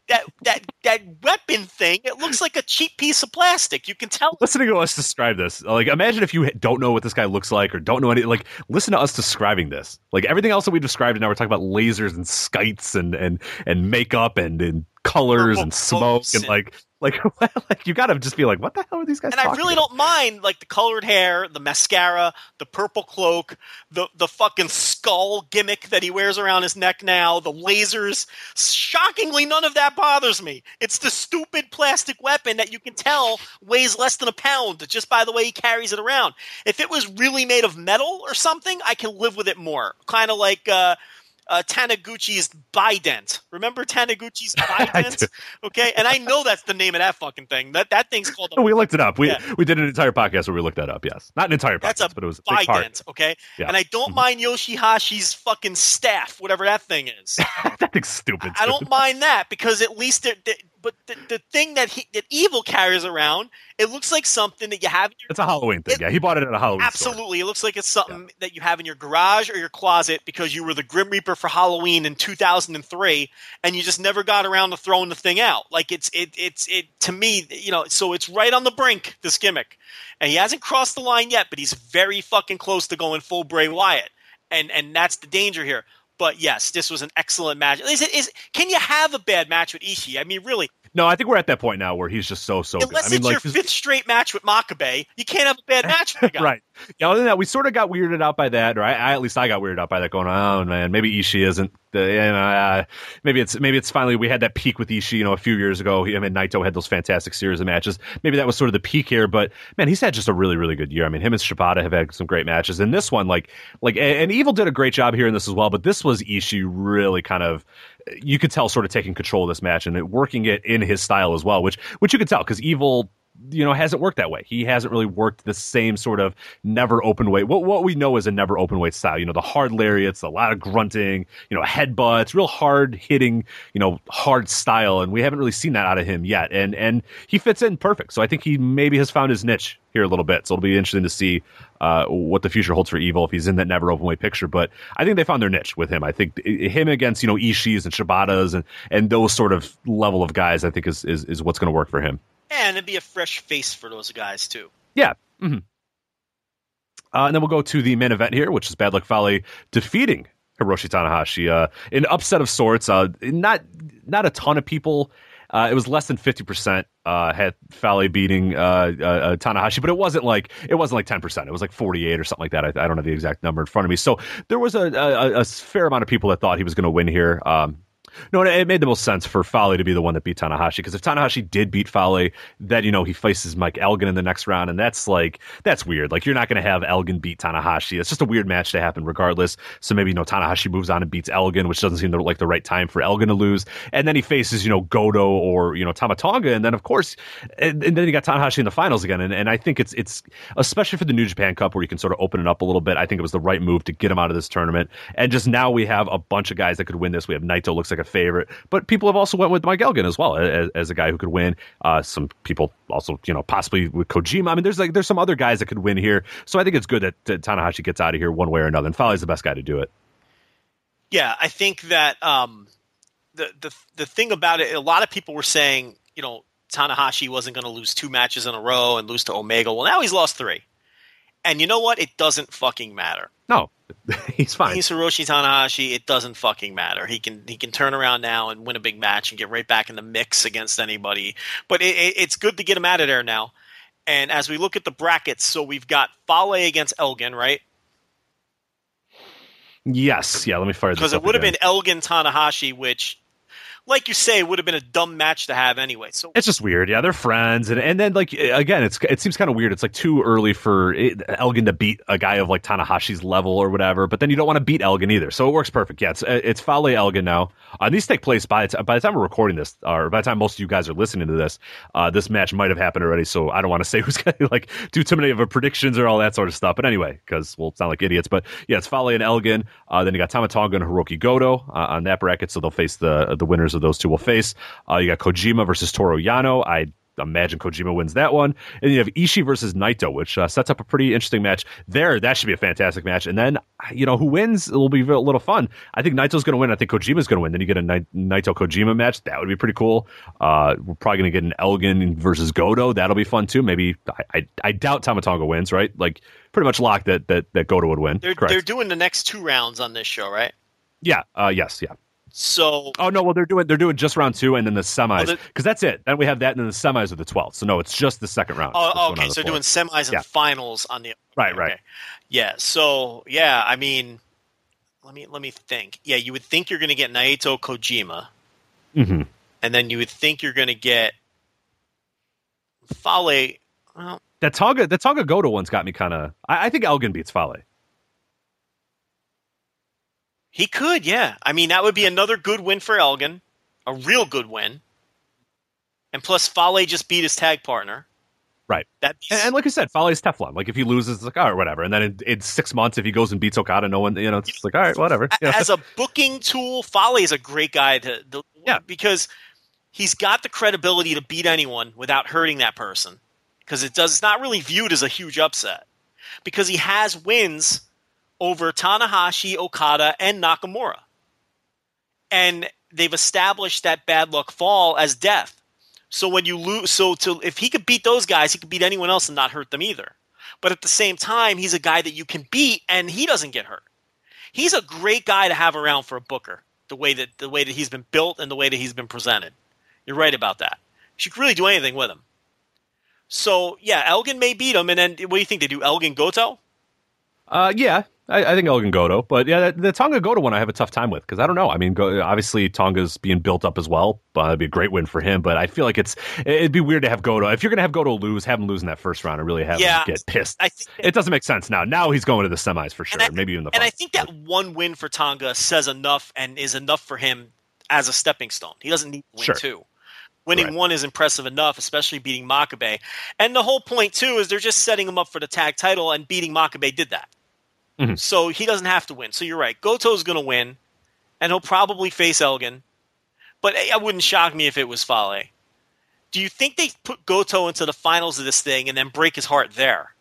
that that that weapon thing, it looks like a cheap piece of plastic. You can tell. listening to us describe this like imagine if you don't know what this guy looks like or don't know any like listen to us describing this like everything else that we described and now we're talking about lasers and skites and and and makeup and and colors Purple and smoke and and- like like like you gotta just be like what the hell are these guys And I really about? don't mind like the colored hair, the mascara, the purple cloak, the the fucking skull gimmick that he wears around his neck now, the lasers. Shockingly, none of that bothers me. It's the stupid plastic weapon that you can tell weighs less than a pound just by the way he carries it around. If it was really made of metal or something, I can live with it more. Kind of like uh, uh, Taniguchi's Bident. Remember Taniguchi's Bident? okay, and I know that's the name of that fucking thing. That that thing's called. a we looked it up we Yeah. we did an entire podcast where we looked that up yes not an entire podcast That's a but it was a big part Bident, okay? Yeah. And I don't Mhm. mind Yoshihashi's fucking staff, whatever that thing is. that thing's stupid I don't mind that because at least it- but the, the thing that he that Evil carries around, it looks like something that you have in your it's a Halloween thing It- yeah he bought it at a Halloween store. Absolutely. It looks like it's something that you have in your garage or your closet because you were the Grim Reaper for Halloween in 2003 and you just never got around to throwing the thing out. Like it's it it's it to me, you know, so it's right on the brink this gimmick. And he hasn't crossed the line yet, but he's very fucking close to going full Bray Wyatt. And and that's the danger here. But yes, this was an excellent match. Is it is can you have a bad match with Ishii? I mean, really, no I think we're at that point now where he's just so so good unless I mean it's like your fifth straight match with Makabe, you can't have a bad match with the guy. right. Yeah, other than that, we sort of got weirded out by that, or I, I at least I got weirded out by that. Going, oh man, maybe Ishii isn't. The, know, uh, maybe it's maybe it's finally we had that peak with Ishii, you know, a few years ago. I mean, Naito had those fantastic series of matches. Maybe that was sort of the peak here, but man, he's had just a really really good year. I mean, him and Shibata have had some great matches, and this one, like like, and and Evil did a great job here in this as well. But this was Ishii really kind of you could tell sort of taking control of this match and it, working it in his style as well, which which you could tell because Evil you know hasn't worked that way. He hasn't really worked the same sort of never open weight. What what we know is a never open weight style. You know, the hard lariats, a lot of grunting, you know, headbutts, real hard hitting, you know, hard style, and we haven't really seen that out of him yet. And and he fits in perfect. So I think he maybe has found his niche here a little bit. So it'll be interesting to see uh, what the future holds for Evil if he's in that never open weight picture. But I think they found their niche with him. I think him against you know Ishis and Shibatas and and those sort of level of guys, I think is is, is what's going to work for him. And it'd be a fresh face for those guys too. Yeah. Mm-hmm. Uh, and then we'll go to the main event here, which is Bad Luck Fale defeating Hiroshi Tanahashi. Uh, an upset of sorts. Uh, not not a ton of people. Uh, it was less than fifty percent uh, had Fale beating uh, Tanahashi, but it wasn't like it wasn't like ten percent. It was like forty eight or something like that. I, I, don't have the exact number in front of me. So there was a, a, a fair amount of people that thought he was going to win here. Um, no, it made the most sense for Fale to be the one that beat Tanahashi because if Tanahashi did beat Fale, then you know he faces Mike Elgin in the next round, and that's like that's weird. Like you're not going to have Elgin beat Tanahashi. It's just a weird match to happen regardless. So maybe you know Tanahashi moves on and beats Elgin, which doesn't seem like the right time for Elgin to lose, and then he faces you know Goto or you know Tama Tonga, and then of course, and, and then you got Tanahashi in the finals again, and, and I think it's it's especially for the New Japan Cup where you can sort of open it up a little bit. I think it was the right move to get him out of this tournament, and just now we have a bunch of guys that could win this. We have Naito looks like a favorite, but people have also went with Mike Elgin as well as, as a guy who could win. Uh, some people also, you know, possibly with Kojima. I mean, there's like there's some other guys that could win here. So I think it's good that, that Tanahashi gets out of here one way or another. And Fale's the best guy to do it. Yeah, I think that um, the the the thing about it, a lot of people were saying, you know, Tanahashi wasn't going to lose two matches in a row and lose to Omega. Well, now he's lost three. And you know what? It doesn't fucking matter. No, he's fine. He's Hiroshi Tanahashi. It doesn't fucking matter. He can he can turn around now and win a big match and get right back in the mix against anybody. But it, it, it's good to get him out of there now. And as we look at the brackets, so we've got Fale against Elgin, right? Yes, yeah. Let me fire this because it would have been Elgin Tanahashi, which like you say, it would have been a dumb match to have anyway. So it's just weird. Yeah, they're friends, and and then like again, it's it seems kind of weird. It's like too early for Elgin to beat a guy of like Tanahashi's level or whatever. But then you don't want to beat Elgin either, so it works perfect. Yeah, it's it's Fale Elgin now. Uh, these take place by by the time we're recording this, or by the time most of you guys are listening to this, uh, this match might have happened already. So I don't want to say who's going to like do too many of a predictions or all that sort of stuff. But anyway, because we'll sound like idiots. But yeah, it's Fale and Elgin. Uh, then you got Tama Tonga and Hiroki Goto uh, on that bracket, so they'll face the the winners of those two will face. Uh, you got Kojima versus Toru Yano. I imagine Kojima wins that one. And you have Ishii versus Naito, which uh, sets up a pretty interesting match there. That should be a fantastic match. And then, you know, who wins? It'll be a little fun. I think Naito's going to win. I think Kojima's going to win. Then you get a Naito Kojima match. That would be pretty cool. Uh, we're probably going to get an Elgin versus Goto. That'll be fun too. Maybe I, I, I doubt Tama Tonga wins, right? Like pretty much locked that that that Goto would win. They're, they're doing the next two rounds on this show, right? Yeah. Uh, yes. Yeah. So oh no, well they're doing they're doing just round two and then the semis because oh, that's it. Then we have that and then the semis of the twelfth. So no, it's just the second round. Oh, okay. So they're doing semis and yeah. finals on the right, right. Okay. Yeah. So yeah, I mean, let me let me think. Yeah, you would think you're going to get Naito Kojima, mm-hmm. and then you would think you're going to get Fale. Well, that Tonga that Tonga Goto one's got me kind of. I, I think Elgin beats Fale. He could, yeah. I mean, that would be another good win for Elgin, a real good win. And plus, Fale just beat his tag partner. Right. That and, and, like I said, Fale's Teflon. Like if he loses, it's like all right, whatever. And then in, in, six months, if he goes and beats Okada, no one, you know, it's like all right, whatever. You know? As a booking tool, Fale is a great guy to, to yeah because he's got the credibility to beat anyone without hurting that person because it does it's not really viewed as a huge upset because he has wins over Tanahashi, Okada, and Nakamura. And they've established that bad luck fall as death. So when you lose, so to if he could beat those guys, he could beat anyone else and not hurt them either. But at the same time, he's a guy that you can beat and he doesn't get hurt. He's a great guy to have around for a booker. The way that the way that he's been built and the way that he's been presented. You're right about that. You could really do anything with him. So yeah, Elgin may beat him, and then what do you think they do? Elgin Goto? Uh, yeah, I, I think Elgin Goto, but yeah, the, the Tonga Goto one I have a tough time with because I don't know. I mean, go, obviously Tonga's being built up as well, but it'd be a great win for him. But I feel like it's it'd be weird to have Goto if you're gonna have Goto lose, have him lose in that first round, and really have yeah, him get pissed. I that, it doesn't make sense now. Now he's going to the semis for sure, I, maybe even the. And I think that one win for Tonga says enough and is enough for him as a stepping stone. He doesn't need to win sure. two. Winning Right. one is impressive enough, especially beating Makabe. And the whole point too is they're just setting him up for the tag title, and beating Makabe did that. Mhm. So he doesn't have to win. So you're right. Goto's going to win, and he'll probably face Elgin. But it wouldn't shock me if it was Fale. Do you think they put Goto into the finals of this thing and then break his heart there?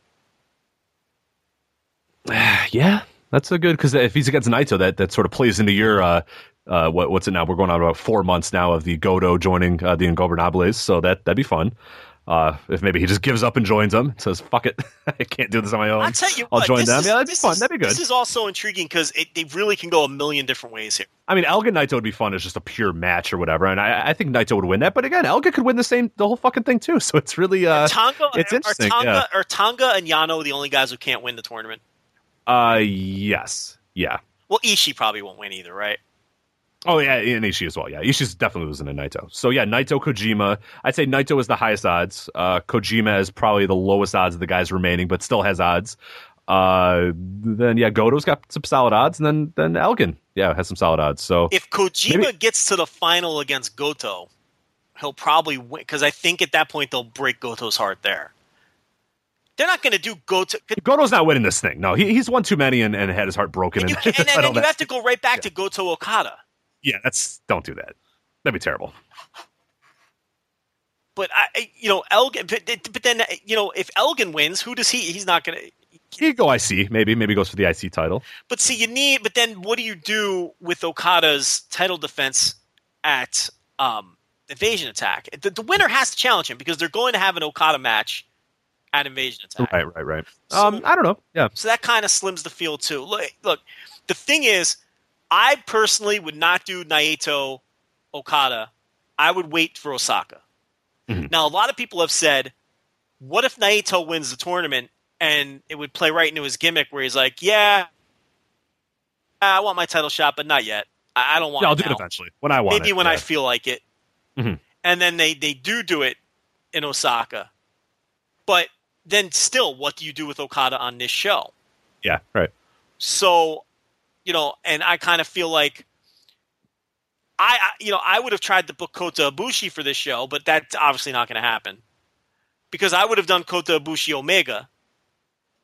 yeah, that's a good because if he's against Naito, that that sort of plays into your uh, uh, what, what's it now? We're going on about four months now of the Goto joining uh, the Ingobernables, so that that'd be fun. Uh, if maybe he just gives up and joins them, says "fuck it, I can't do this on my own." I'll tell you I'll what, join them. is- yeah, that'd be fun. is- that'd be good. This is also intriguing because they really can go a million different ways here. I mean, Elgin Naito would be fun as just a pure match or whatever, and I, I think Naito would win that. But again, Elgin could win the same, the whole fucking thing too. So it's really, uh, Tonga, it's are, interesting, Tonga, yeah. are Tonga and Yano the only guys who can't win the tournament? uh, yes, yeah. Well, Ishii probably won't win either, right? Oh yeah, and Ishii as well. Yeah, Ishii's definitely losing to Naito. So yeah, Naito Kojima. I'd say Naito is the highest odds. Uh, Kojima is probably the lowest odds of the guys remaining, but still has odds. Uh, then yeah, Goto's got some solid odds, and then then Elgin, yeah, has some solid odds. So If Kojima Maybe- gets to the final against Goto, he'll probably win because I think at that point they'll break Goto's heart there. They're not going to do Goto. Goto's not winning this thing. No, he, he's won too many and, and had his heart broken. And, And, and, then- and don't you have to go right back to Goto Okada. Yeah, that's don't do that. That'd be terrible. But I, you know, Elgin. But, but then, you know, if Elgin wins, who does he? He's not going to. He could go IC, maybe. Maybe goes for the IC title. But see, you need. But then, what do you do with Okada's title defense at um, Invasion Attack? The, the winner has to challenge him because they're going to have an Okada match at Invasion Attack. Right, right, right. So- um, I don't know. Yeah, So that kind of slims the field too. Look, look, the thing is, I personally would not do Naito Okada. I would wait for Osaka. Mhm. Now, a lot of people have said, what if Naito wins the tournament and it would play right into his gimmick where he's like, yeah, I want my title shot, but not yet. I I don't want yeah, I'll do it eventually when I want Maybe it. when yeah. I feel like it. Mhm. And then they, they do do it in Osaka. But then still, what do you do with Okada on this show? yeah, right. So, you know, and I kind of feel like I, I, you know, I would have tried to book Kota Ibushi for this show, but that's obviously not going to happen because I would have done Kota Ibushi Omega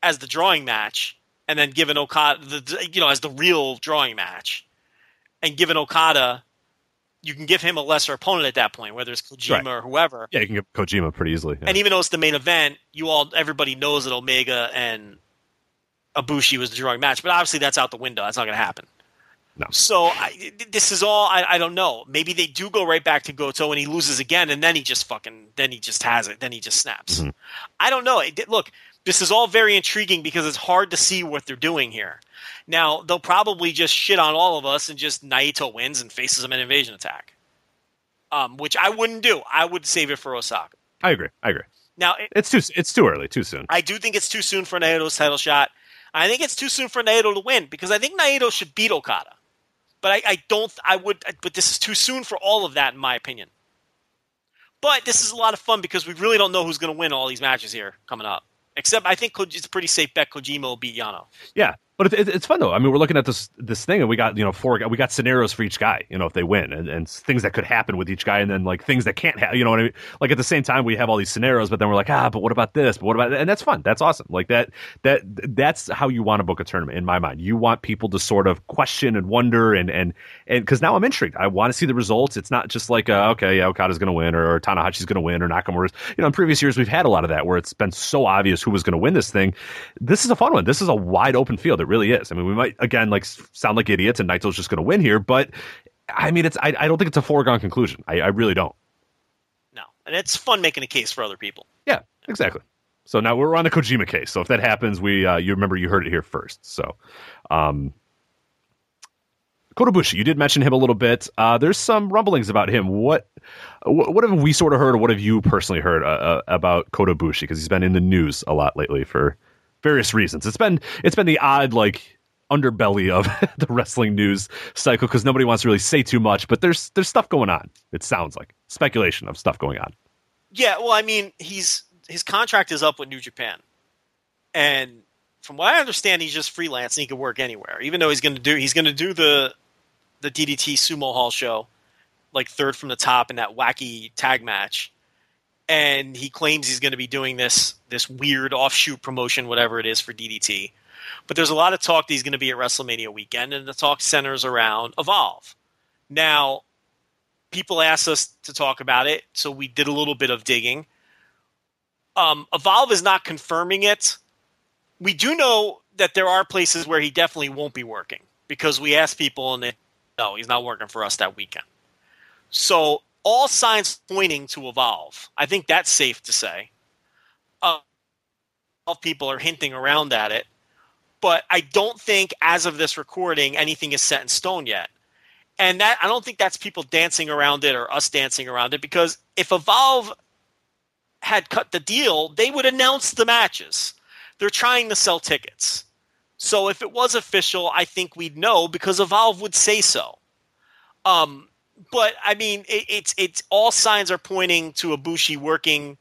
as the drawing match, and then given Okada, the, you know, as the real drawing match, and given Okada, you can give him a lesser opponent at that point, whether it's Kojima Right. or whoever. Yeah, you can get Kojima pretty easily. yeah. And even though it's the main event, you all everybody knows that Omega and Ibushi was the drawing match, but obviously that's out the window. That's not going to happen. No. So I, this is all I, I don't know. Maybe they do go right back to Goto and he loses again, and then he just fucking then he just has it. Then he just snaps. Mhm. I don't know. It, look, this is all very intriguing because it's hard to see what they're doing here. Now they'll probably just shit on all of us and just Naito wins and faces him in invasion attack, um, which I wouldn't do. I would save it for Osaka. I agree. I agree. Now it, It's too. It's too early. Too soon. I do think it's too soon for Naito's title shot. I think it's too soon for Naito to win because I think Naito should beat Okada. But I, I don't. I would. But this is too soon for all of that, in my opinion. But this is a lot of fun because we really don't know who's going to win all these matches here coming up. Except I think it's a pretty safe bet Kojima will beat Yano. Yeah, but it, it, it's fun though. I mean, we're looking at this this thing, and we got you know four. We got scenarios for each guy. You know, if they win, and, and things that could happen with each guy, and then like things that can't happen. You know what I mean? Like at the same time, we have all these scenarios, but then we're like, ah, but what about this? But what about? And that's fun. That's awesome. Like that. That that's how you want to book a tournament in my mind. You want people to sort of question and wonder, and and and because now I'm intrigued. I want to see the results. It's not just like, uh, okay, yeah, Okada's going to win, or, or Tanahashi's going to win, or Nakamura's. You know, in previous years we've had a lot of that where it's been so obvious who was going to win this thing. This is a fun one. This is a wide open field. It really is. I mean, we might again like sound like idiots, and Naito's just going to win here, but I mean, it's I, I don't think it's a foregone conclusion. I, I really don't. No, and it's fun making a case for other people. Yeah, exactly. So now we're on the Kojima case. So if that happens, we uh, you remember you heard it here first. So, um, Kota Ibushi, you did mention him a little bit. Uh, there's some rumblings about him. What, what what have we sort of heard, or what have you personally heard uh, uh, about Kota Ibushi? Because he's been in the news a lot lately for various reasons. It's been it's been the odd like underbelly of the wrestling news cycle because nobody wants to really say too much. But there's there's stuff going on. It sounds like speculation of stuff going on. Yeah, well, I mean, he's his contract is up with New Japan, and from what I understand, he's just freelance and he can work anywhere. Even though he's going to do he's going to do the the DDT Sumo Hall show like third from the top in that wacky tag match, and he claims he's going to be doing this this weird offshoot promotion, whatever it is for DDT. But there's a lot of talk that he's going to be at WrestleMania weekend, and the talk centers around Evolve. Now, people asked us to talk about it, so we did a little bit of digging. Um, Evolve is not confirming it. We do know that there are places where he definitely won't be working because we asked people and they no, he's not working for us that weekend. So all signs pointing to Evolve. I think that's safe to say. Uh, people are hinting around at it, but I don't think as of this recording anything is set in stone yet. And that I don't think that's people dancing around it or us dancing around it because if Evolve had cut the deal, they would announce the matches. They're trying to sell tickets. So if it was official, I think we'd know because Evolve would say so. Um, but I mean, it, it's it's all signs are pointing to Ibushi working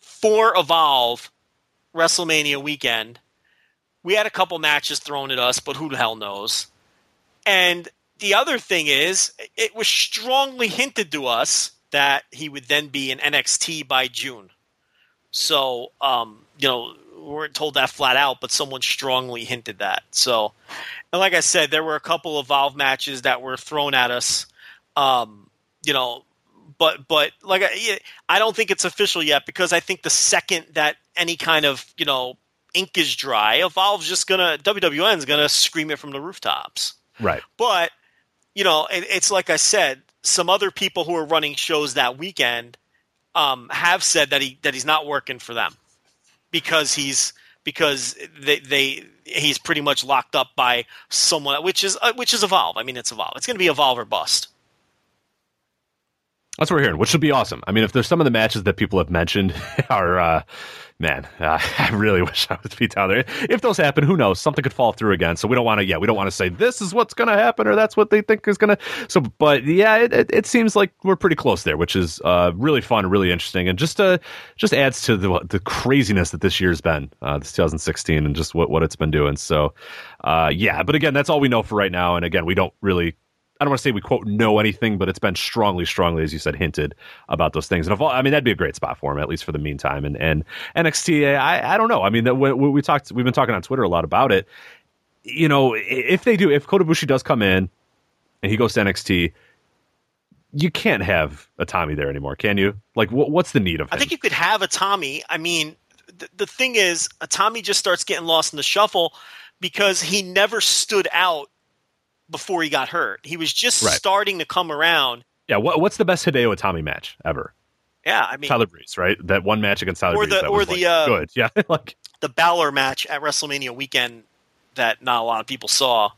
for Evolve WrestleMania weekend. We had a couple matches thrown at us, but who the hell knows? And the other thing is, it was strongly hinted to us that he would then be in NXT by June. So, um, you know, we weren't told that flat out, but someone strongly hinted that. So, and like I said, there were a couple of Evolve matches that were thrown at us. Um, you know, but but like I, I don't think it's official yet because I think the second that any kind of you know ink is dry, Evolve's just gonna WWN's gonna scream it from the rooftops. Right. But you know, it, it's like I said, some other people who are running shows that weekend um, have said that he that he's not working for them because he's because they they he's pretty much locked up by someone which is uh, which is evolve. I mean, it's evolve. It's going to be evolve or bust. That's what we're hearing, which should be awesome. I mean, if there's some of the matches that people have mentioned are, uh, man, uh, I really wish I would be down there. If those happen, who knows? Something could fall through again. So we don't want to, yeah, we don't want to say this is what's going to happen or that's what they think is going to. So, but yeah, it, it, it, seems like we're pretty close there, which is uh, really fun, really interesting, and just uh, just adds to the the craziness that this year's been, uh, this 2016, and just what what it's been doing. So, uh, yeah, but again, that's all we know for right now. And again, we don't really I don't want to say we quote know anything, but it's been strongly, strongly, as you said, hinted about those things. And if, I mean, that'd be a great spot for him, at least for the meantime. And and NXT, I, I don't know. I mean, that we, we talked, we've been talking on Twitter a lot about it. You know, if they do, if Kota Ibushi does come in and he goes to NXT, you can't have Itami there anymore, can you? Like, what, what's the need of? Him? I think you could have Itami. I mean, the, the thing is, Itami just starts getting lost in the shuffle because he never stood out before he got hurt. He was just right. starting to come around. Yeah, what, what's the best Hideo Itami match ever? Yeah, I mean Tyler Breeze, right? That one match against Tyler or Breeze the, or the like, uh, good, yeah, like the Balor match at WrestleMania weekend that not a lot of people saw.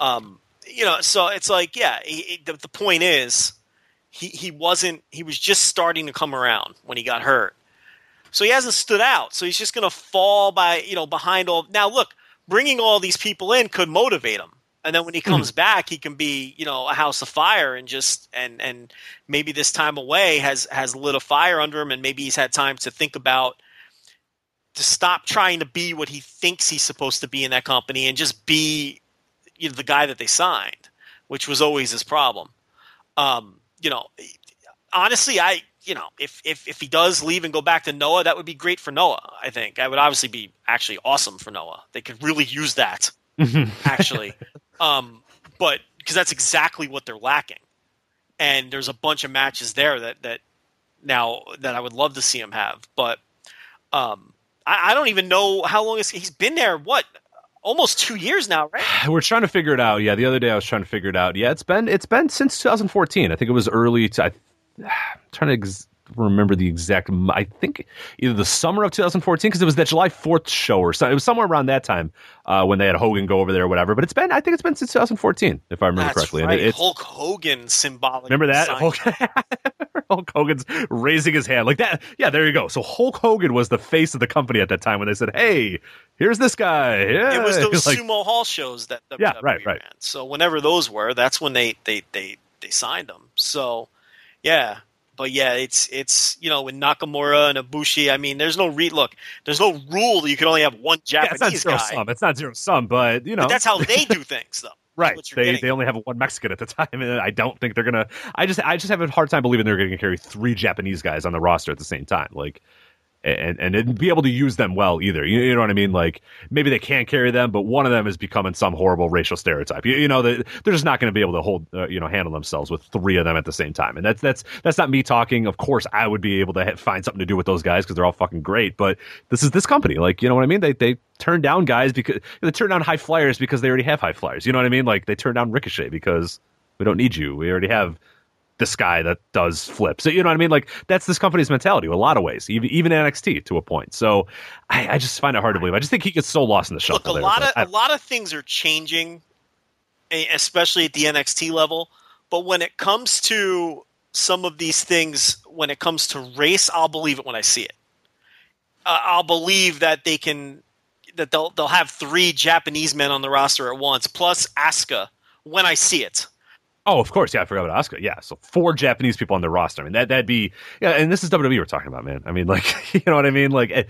Um, you know, so it's like, yeah, he, he, the, the point is, he he wasn't. He was just starting to come around when he got hurt, so he hasn't stood out. So he's just going to fall by you know behind all. Now look, bringing all these people in could motivate him and then when he hmm. comes back he can be you know a house of fire and just and and maybe this time away has has lit a fire under him and maybe he's had time to think about to stop trying to be what he thinks he's supposed to be in that company and just be you know, the guy that they signed which was always his problem. Um, you know honestly i you know if, if if he does leave and go back to noah that would be great for noah i think. That would obviously be actually awesome for noah. They could really use that actually um, but because that's exactly what they're lacking, and there's a bunch of matches there that that now that I would love to see him have, but um, I, I don't even know how long he's been there. What almost two years now, right? We're trying to figure it out. Yeah, the other day I was trying to figure it out. Yeah, it's been it's been since 2014. I think it was early. To, I, am trying to ex- remember the exact. I think either the summer of 2014 because it was that July 4th show or something. It was somewhere around that time uh, when they had Hogan go over there or whatever. But it's been I think it's been since 2014 if I remember That's correctly. Right. And it, Hulk Hogan symbolic. Remember that Hulk, Hulk, Hogan's raising his hand like that. Yeah, there you go. So Hulk Hogan was the face of the company at that time when they said, "Hey." Here's this guy. Yeah, it was those like, sumo hall shows that WWE yeah, right, right. Ran. So whenever those were, that's when they they they they signed them. So yeah, but yeah, it's it's you know with Nakamura and Ibushi. I mean, there's no re look. There's no rule that you can only have one Japanese yeah, it's not zero guy. Sum. It's not zero sum, but you know but that's how they do things, though. Right. They getting. they only have one Mexican at the time, and I don't think they're gonna. I just I just have a hard time believing they're gonna carry three Japanese guys on the roster at the same time. Like. And and be able to use them well either. You, you know what I mean? Like maybe they can't carry them, but one of them is becoming some horrible racial stereotype. You, you know, they, they're just not going to be able to hold, uh, you know, handle themselves with three of them at the same time. And that's that's that's not me talking. Of course, I would be able to ha- find something to do with those guys because they're all fucking great. But this is this company. Like, you know what I mean? They they turn down guys because they turn down high flyers because they already have high flyers. You know what I mean? Like they turn down Ricochet because we don't need you. We already have this guy that does flips. You know what I mean? Like that's this company's mentality in a lot of ways, even even NXT to a point. So I, I just find it hard to believe. I just think he gets so lost in the Look, shuffle. a there, lot of I- a lot of things are changing, e- especially at the NXT level. But when it comes to some of these things, when it comes to race, I'll believe it when I see it. Uh, I'll believe that they can that they'll they'll have three Japanese men on the roster at once, plus Asuka when I see it. Oh, of course, yeah, I forgot about Asuka. Yeah, so four Japanese people on the roster. I mean, that that'd be yeah, and this is WWE we're talking about, man. I mean, like, you know what I mean? Like, it,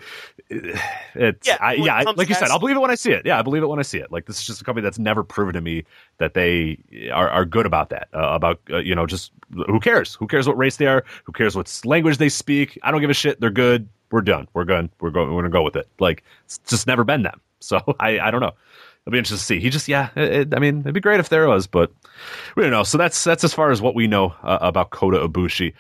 it's Yeah, I, it yeah, I- like you said, I'll believe it when I see it. Yeah, I believe it when I see it. Like, this is just a company that's never proven to me that they are, are good about that. Uh, about uh, you know, just who cares? Who cares what race they are? Who cares what language they speak? I don't give a shit. They're good. We're done. We're good. We're going. We're gonna go with it. Like, it's just never been them. So I, I don't know. It'll be interesting to see. He just, yeah. It, it- I mean, it'd be great if there was, but we don't know. So that's that's as far as what we know uh, about Kota Ibushi.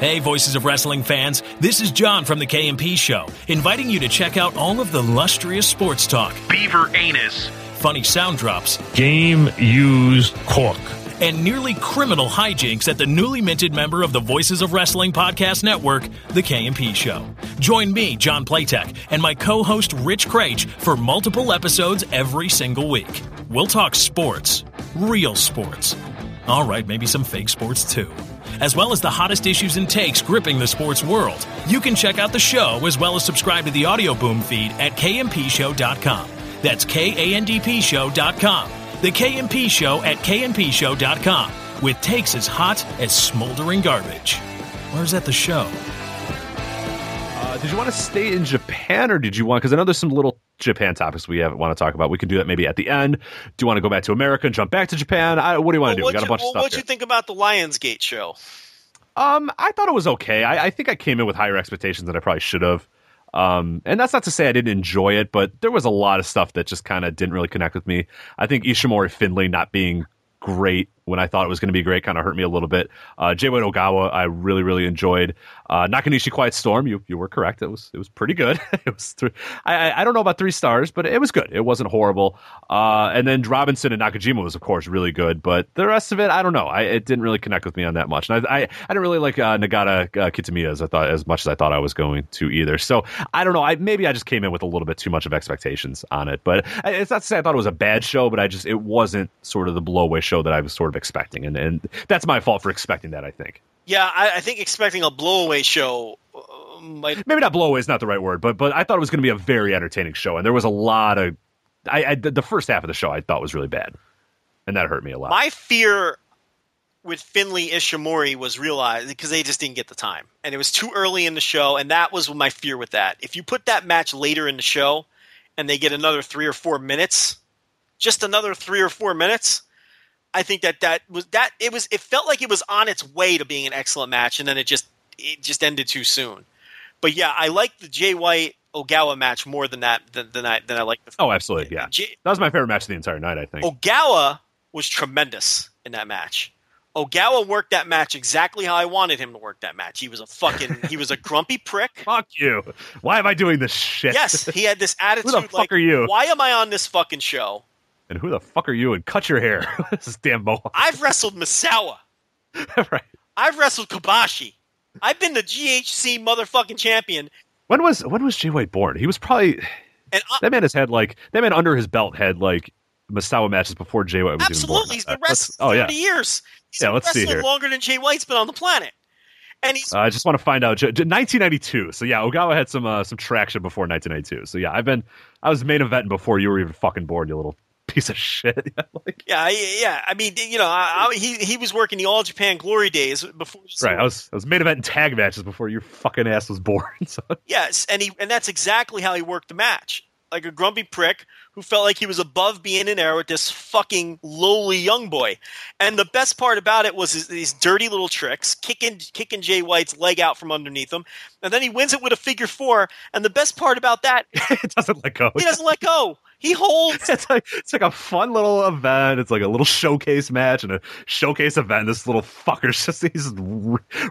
Hey, Voices of Wrestling fans, this is John from the KMP Show, inviting you to check out all of the lustrous sports talk, Beaver anus. funny sound drops, Game used cork. And nearly criminal hijinks at the newly minted member of the Voices of Wrestling Podcast Network, the KMP Show. Join me, John Playtech, and my co host Rich Kraetsch for multiple episodes every single week. We'll talk sports, real sports. All right, maybe some fake sports too. As well as the hottest issues and takes gripping the sports world. You can check out the show as well as subscribe to the audio boom feed at kmpshow.com. That's K-A-N-D-P show.com. The KMP Show at knpshow.com with takes as hot as smoldering garbage. Where's that the show? Uh, did you want to stay in Japan or did you want? Because I know there's some little Japan topics we have, want to talk about. We can do that maybe at the end. Do you want to go back to America and jump back to Japan? I, what do you want to do? We what'd got a you, bunch well, of stuff what'd here. you think about the Lions Gate show? Um, I thought it was okay. I, I think I came in with higher expectations than I probably should have. Um, and that's not to say I didn't enjoy it, but there was a lot of stuff that just kind of didn't really connect with me. I think Ishimori Finley not being great when I thought it was going to be great kind of hurt me a little bit. Uh, White Ogawa, I really, really enjoyed. Uh, Nakanishi Quiet Storm, you you were correct. It was it was pretty good. it was three, I I- don't know about three stars, but it was good. It wasn't horrible. Uh, and then Robinson and Nakajima was of course really good, but the rest of it, I don't know. I it didn't really connect with me on that much. And I I, I didn't really like uh, Nagata uh, Kitamiya as I thought as much as I thought I was going to either. So I don't know. I maybe I just came in with a little bit too much of expectations on it. But it's not to say I thought it was a bad show, but I just it wasn't sort of the blowaway show that I was sort of expecting, and and that's my fault for expecting that. I think. Yeah, I, I think expecting a blowaway show uh, might. maybe not blowaway is not the right word, but but I thought it was going to be a very entertaining show, and there was a lot of. I, I the the first half of the show I thought was really bad, and that hurt me a lot. My fear with Finley Ishimori was realized because they just didn't get the time, and it was too early in the show, and that was my fear with that. If you put that match later in the show, and they get another three or four minutes, just another three or four minutes, I think that that was that it was it felt like it was on its way to being an excellent match, and then it just it just ended too soon. But yeah, I like the Jay White Ogawa match more than that than, than I than I like the oh, absolutely, yeah. Jay- That was my favorite match of the entire night. I think. Ogawa was tremendous in that match. Ogawa worked that match exactly how I wanted him to work that match. He was a fucking he was a grumpy prick. Fuck you! Why am I doing this shit? Yes, he had this attitude Who the fuck like are you? why am I on this fucking show? And who the fuck are you? And cut your hair. this is damn mohawk. I've wrestled Misawa. right. I've wrestled Kobashi. I've been the GHC motherfucking champion. When was when was Jay White born? He was probably And I, that man has had like that man under his belt had like Misawa matches before Jay White was even born. absolutely, he's been born. wrestling oh yeah. 30 years. He's Yeah, let's see here. longer than Jay White's been on the planet. And he's Uh, I just want to find out. J- j- 1992. So yeah, Ogawa had some uh, some traction before 1992. So yeah, I've been I was main eventing before you were even fucking born. You little piece of shit. Yeah, like, yeah, yeah. I mean, you know, I, I, he he was working the All Japan Glory days before. right. I was I was main eventing tag matches before your fucking ass was born. So Yes, and he and that's exactly how he worked the match. like a grumpy prick who felt like he was above being in there with this fucking lowly young boy. And the best part about it was his, these dirty little tricks, kicking kicking Jay White's leg out from underneath him, and then he wins it with a figure four. And the best part about that, it doesn't let go. he doesn't let go. He holds. It's like it's like a fun little event. It's like a little showcase match and a showcase event. This little fucker's just he's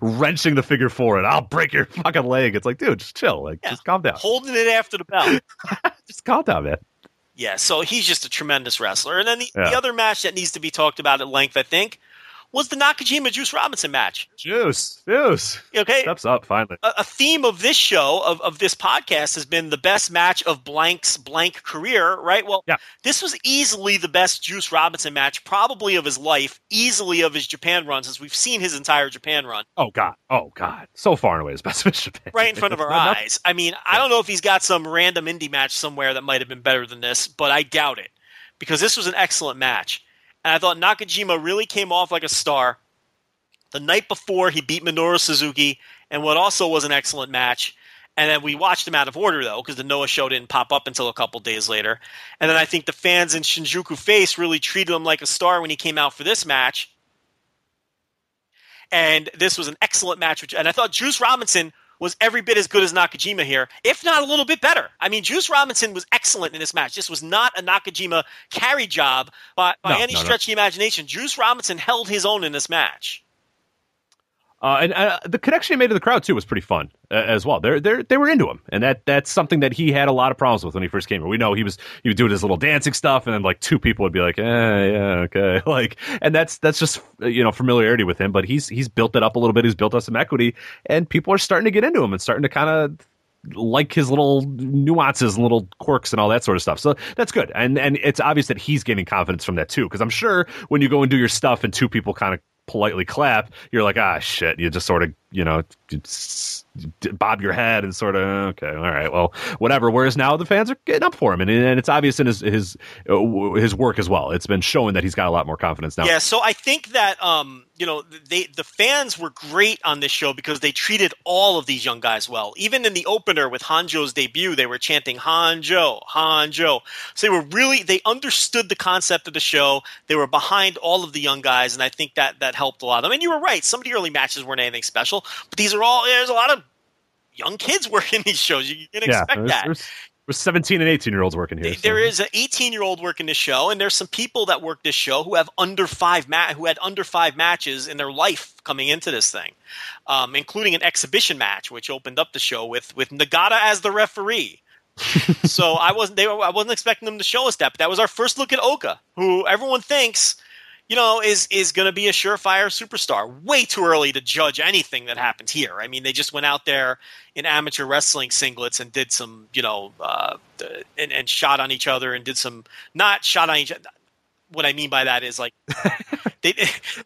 wrenching the figure four, and I'll break your fucking leg. It's like, dude, just chill. Like, Yeah. just calm down. Holding it after the bell. Just calm down, man. Yeah, so he's just a tremendous wrestler. And then the, Yeah. the other match that needs to be talked about at length, I think, was the Nakajima Juice Robinson match. Juice, juice. Okay, Steps up finally. a, a theme of this show of, of this podcast has been the best match of blank's blank career right well Yeah. this was easily the best juice robinson match probably of his life easily of his japan run since we've seen his entire japan run Oh god. Oh god. So far and away his best match. Japan. right in front of our eyes i mean i don't know if he's got some random indie match somewhere that might have been better than this but i doubt it because this was an excellent match and i thought nakajima really came off like a star the night before he beat Minoru Suzuki, and what also was an excellent match. And then we watched him out of order though, because the Noah show didn't pop up until a couple days later. And then I think the fans in Shinjuku Face really treated him like a star when he came out for this match. And this was an excellent match, and I thought Juice Robinson was every bit as good as Nakajima here, if not a little bit better. I mean, Juice Robinson was excellent in this match. This was not a Nakajima carry job by, by No, any no, no. stretch of the imagination. Juice Robinson held his own in this match. Uh, and uh, the connection he made to the crowd too was pretty fun uh, as well. They they they were into him, and that that's something that he had a lot of problems with when he first came here. We know he was he would do his little dancing stuff, and then like two people would be like, eh, yeah, okay, like, and that's that's just you know familiarity with him. But he's he's built it up a little bit. He's built up some equity, and people are starting to get into him and starting to kind of like his little nuances and little quirks and all that sort of stuff. So that's good. And and it's obvious that he's gaining confidence from that too. Because I'm sure when you go and do your stuff and two people kind of politely clap, you're like, ah, shit. You just sort of, you know, bob your head and sort of, okay, all right, well, whatever. Whereas now the fans are getting up for him, and, and it's obvious in his his uh, his work as well. It's been showing that he's got a lot more confidence now. Yeah, so I think that um, you know, they the fans were great on this show because they treated all of these young guys well. Even in the opener with Hanjo's debut, they were chanting Hanjo, Hanjo. So they were really they understood the concept of the show. They were behind all of the young guys, and I think that that helped a lot. I mean, you were right. Some of the early matches weren't anything special, but these are all there's a lot of young kids working these shows. You can yeah. expect There's, that. there's, there's 17 and 18 year olds working here. so- There is an 18 year old working this show, and there's some people that work this show who have under five ma- who had under five matches in their life coming into this thing, um, including an exhibition match which opened up the show with with Nagata as the referee. so I wasn't they were, I wasn't expecting them to show us that, but that was our first look at Oka, who everyone thinks. You know, is is going to be a surefire superstar. Way too early to judge anything that happened here. I mean, they just went out there in amateur wrestling singlets and did some, you know, uh, and, and shot on each other and did some not shot on each other. What I mean by that is like they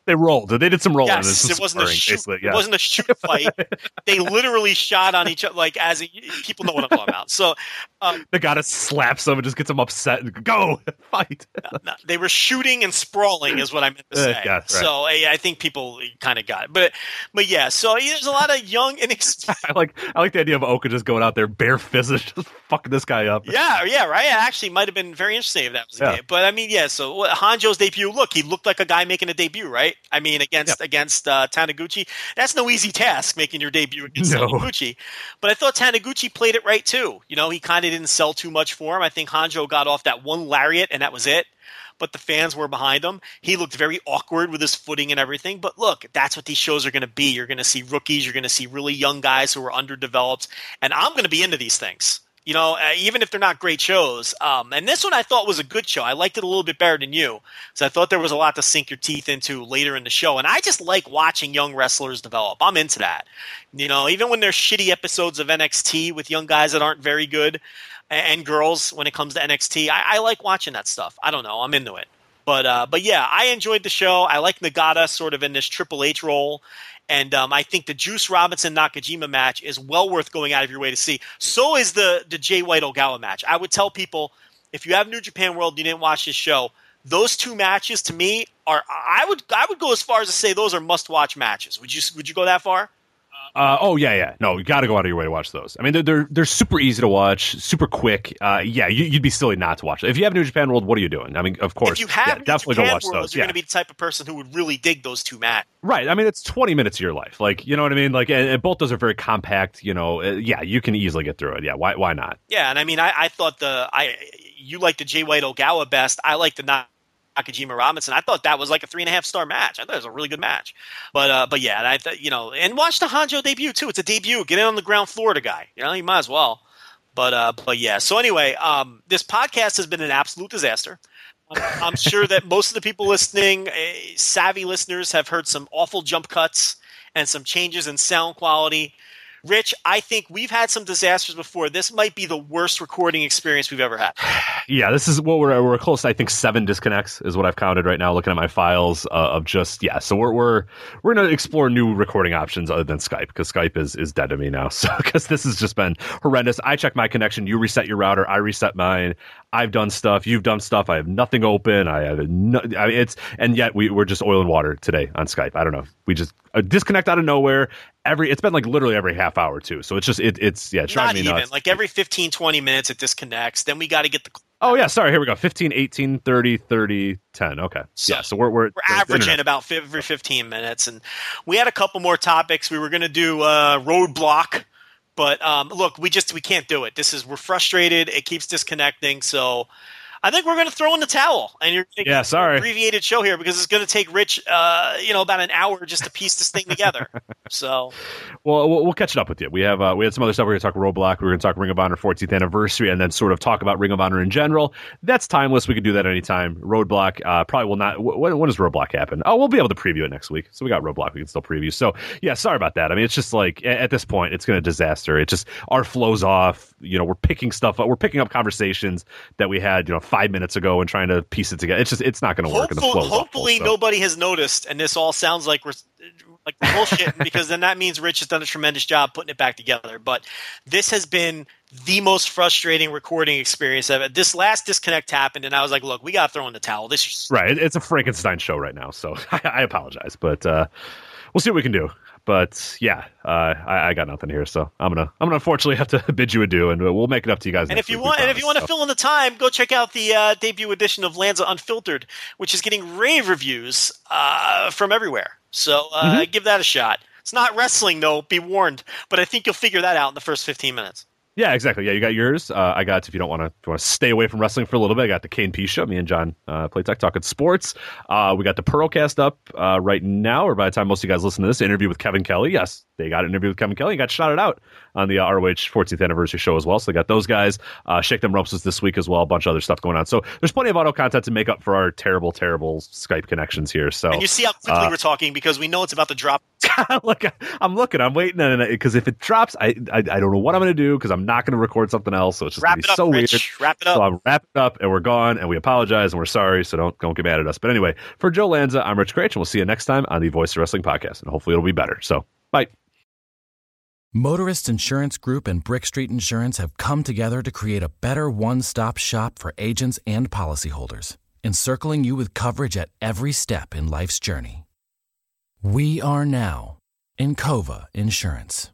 they rolled. They did some rolling. yes, some it wasn't a shoot. basically, yeah. It wasn't a shoot fight. they literally shot on each other like as a, people know what I'm talking about. So um, the guy just slaps him and just gets them upset and go fight. no, they were shooting and sprawling is what I meant to Uh, say. yeah, right. So I, I think people kind of got it. But but yeah, so there's a lot of young inex- I like I like the idea of Oka just going out there bare fisted, just fucking this guy up. Yeah, yeah, right. It actually might have been very interesting if that was the Yeah. game. But I mean, yeah. So Hanjo's debut. Look, he looked like a guy making a debut, right? I mean, against against uh, Taniguchi. That's no easy task making your debut against No. Taniguchi. But I thought Taniguchi played it right too. You know, he kind of didn't sell too much for him. I think Hanjo got off that one lariat, and that was it. But the fans were behind him. He looked very awkward with his footing and everything. But look, that's what these shows are going to be. You're going to see rookies. You're going to see really young guys who are underdeveloped. And I'm going to be into these things you know, uh, even if they're not great shows. Um, and this one I thought was a good show. I liked it a little bit better than you, because I thought there was a lot to sink your teeth into later in the show. And I just like watching young wrestlers develop. I'm into that. You know, even when there's shitty episodes of NXT with young guys that aren't very good a- and girls when it comes to NXT, I, I like watching that stuff. I don't know. I'm into it. But uh, but yeah, I enjoyed the show. I like Nagata sort of in this Triple H role. And um, I think the Juice Robinson Nakajima match is well worth going out of your way to see. So is the the Jay White Ogawa match. I would tell people if you have New Japan World, you didn't watch this show. Those two matches to me are I would I would go as far as to say those are must watch matches. Would you would you go that far? Uh, oh yeah, yeah. No, you got to go out of your way to watch those. I mean, they're they're, they're super easy to watch, super quick. Uh, yeah, you, would be silly not to watch it. If you have New Japan World, what are you doing? I mean, of course, if you have yeah, New definitely Japan go watch World, those. You're yeah. going to be the type of person who would really dig those two matches. Right. I mean, it's 20 minutes of your life. Like, you know what I mean? Like, and, and both those are very compact. You know, uh, yeah, you can easily get through it. Yeah. Why? Why not? Yeah, and I mean, I, I thought the I you like the Jay White Ogawa best. I like the not. Nakajima Robinson. I thought that was like a three and a half star match. I thought it was a really good match. But uh, but yeah, I th- you know, and watch the Hanjo debut too. It's a debut. Get in on the ground floor to guy. You know, you might as well. But uh, but yeah. So anyway, um, this podcast has been an absolute disaster. I'm, I'm sure that most of the people listening, uh, savvy listeners, have heard some awful jump cuts and some changes in sound quality. Rich, I think we've had some disasters before. This might be the worst recording experience we've ever had. Yeah, this is what we're we're close. I think seven disconnects is what I've counted right now. Looking at my files uh, of just yeah, so we're we're we're gonna explore new recording options other than Skype because Skype is is dead to me now. So because this has just been horrendous. I check my connection, you reset your router, I reset mine. I've done stuff, you've done stuff. I have nothing open. I have no, I mean, it's and yet we we're just oil and water today on Skype. I don't know. We just a disconnect out of nowhere. Every it's been like literally every half hour too. So it's just it, it's yeah, it drives Not me even nuts. like every 15, 20 minutes it disconnects. Then we got to get the Oh yeah, sorry. Here we go. 15, 18, 30, 30, 10. Okay. So, yeah, so we're we're, we're averaging about fi- every 15 minutes and we had a couple more topics we were going to do uh, roadblock but um, look we just we can't do it this is we're frustrated it keeps disconnecting so I think we're going to throw in the towel, and you're yeah, sorry, abbreviated show here because it's going to take Rich, uh, you know, about an hour just to piece this thing together. So, well, we'll, we'll catch it up with you. We have uh, we had some other stuff. We're going to talk Roadblock. We're going to talk Ring of Honor 14th anniversary, and then sort of talk about Ring of Honor in general. That's timeless. We can do that anytime. Roadblock uh, probably will not. When, when does Roadblock happen? Oh, we'll be able to preview it next week. So we got Roadblock. We can still preview. So yeah, sorry about that. I mean, it's just like at, at this point, it's going to disaster. It just our flows off. You know, we're picking stuff up. We're picking up conversations that we had, you know, five minutes ago and trying to piece it together. It's just it's not going to work. And the flow hopefully awful, so. nobody has noticed, and this all sounds like we're like bullshit because then that means Rich has done a tremendous job putting it back together. But this has been the most frustrating recording experience ever. This last disconnect happened, and I was like, "Look, we got to throw in the towel." This is right. It's a Frankenstein show right now, so I, I apologize, but uh, we'll see what we can do. But yeah, uh, I, I, got nothing here, so I'm gonna I'm gonna unfortunately have to bid you adieu, and we'll make it up to you guys. And if you want, and if you want so. to fill in the time, go check out the uh, debut edition of Lanza Unfiltered, which is getting rave reviews uh, from everywhere. So uh, mm-hmm. give that a shot. It's not wrestling, though. Be warned, but I think you'll figure that out in the first 15 minutes. Yeah, exactly. Yeah, you got yours. Uh, I got if you don't want to want to stay away from wrestling for a little bit. I got the K and P show. Me and John uh, Playtech talking sports. Uh, we got the Pearlcast up uh, right now, or by the time most of you guys listen to this, interview with Kevin Kelly. Yes, they got an interview with Kevin Kelly. and got shouted out on the uh, ROH 14th anniversary show as well. So they got those guys. Uh, Shake them ropes was this week as well. A bunch of other stuff going on. So there's plenty of auto content to make up for our terrible, terrible Skype connections here. So and you see how quickly we're talking because we know it's about to drop. Look, I'm looking. I'm waiting, because if it drops, I, I, I don't know what I'm going to do because I'm not going to record something else. So it's just wrap going to be so up, weird. Wrap it up. So I'm wrapping up, and we're gone, and we apologize, and we're sorry. So don't don't get mad at us. But anyway, for Joe Lanza, I'm Rich Kraetsch, and we'll see you next time on the Voice of Wrestling podcast, and hopefully it'll be better. So bye. Motorist Insurance Group and Brick Street Insurance have come together to create a better one-stop shop for agents and policyholders, encircling you with coverage at every step in life's journey. We are now in Encova Insurance.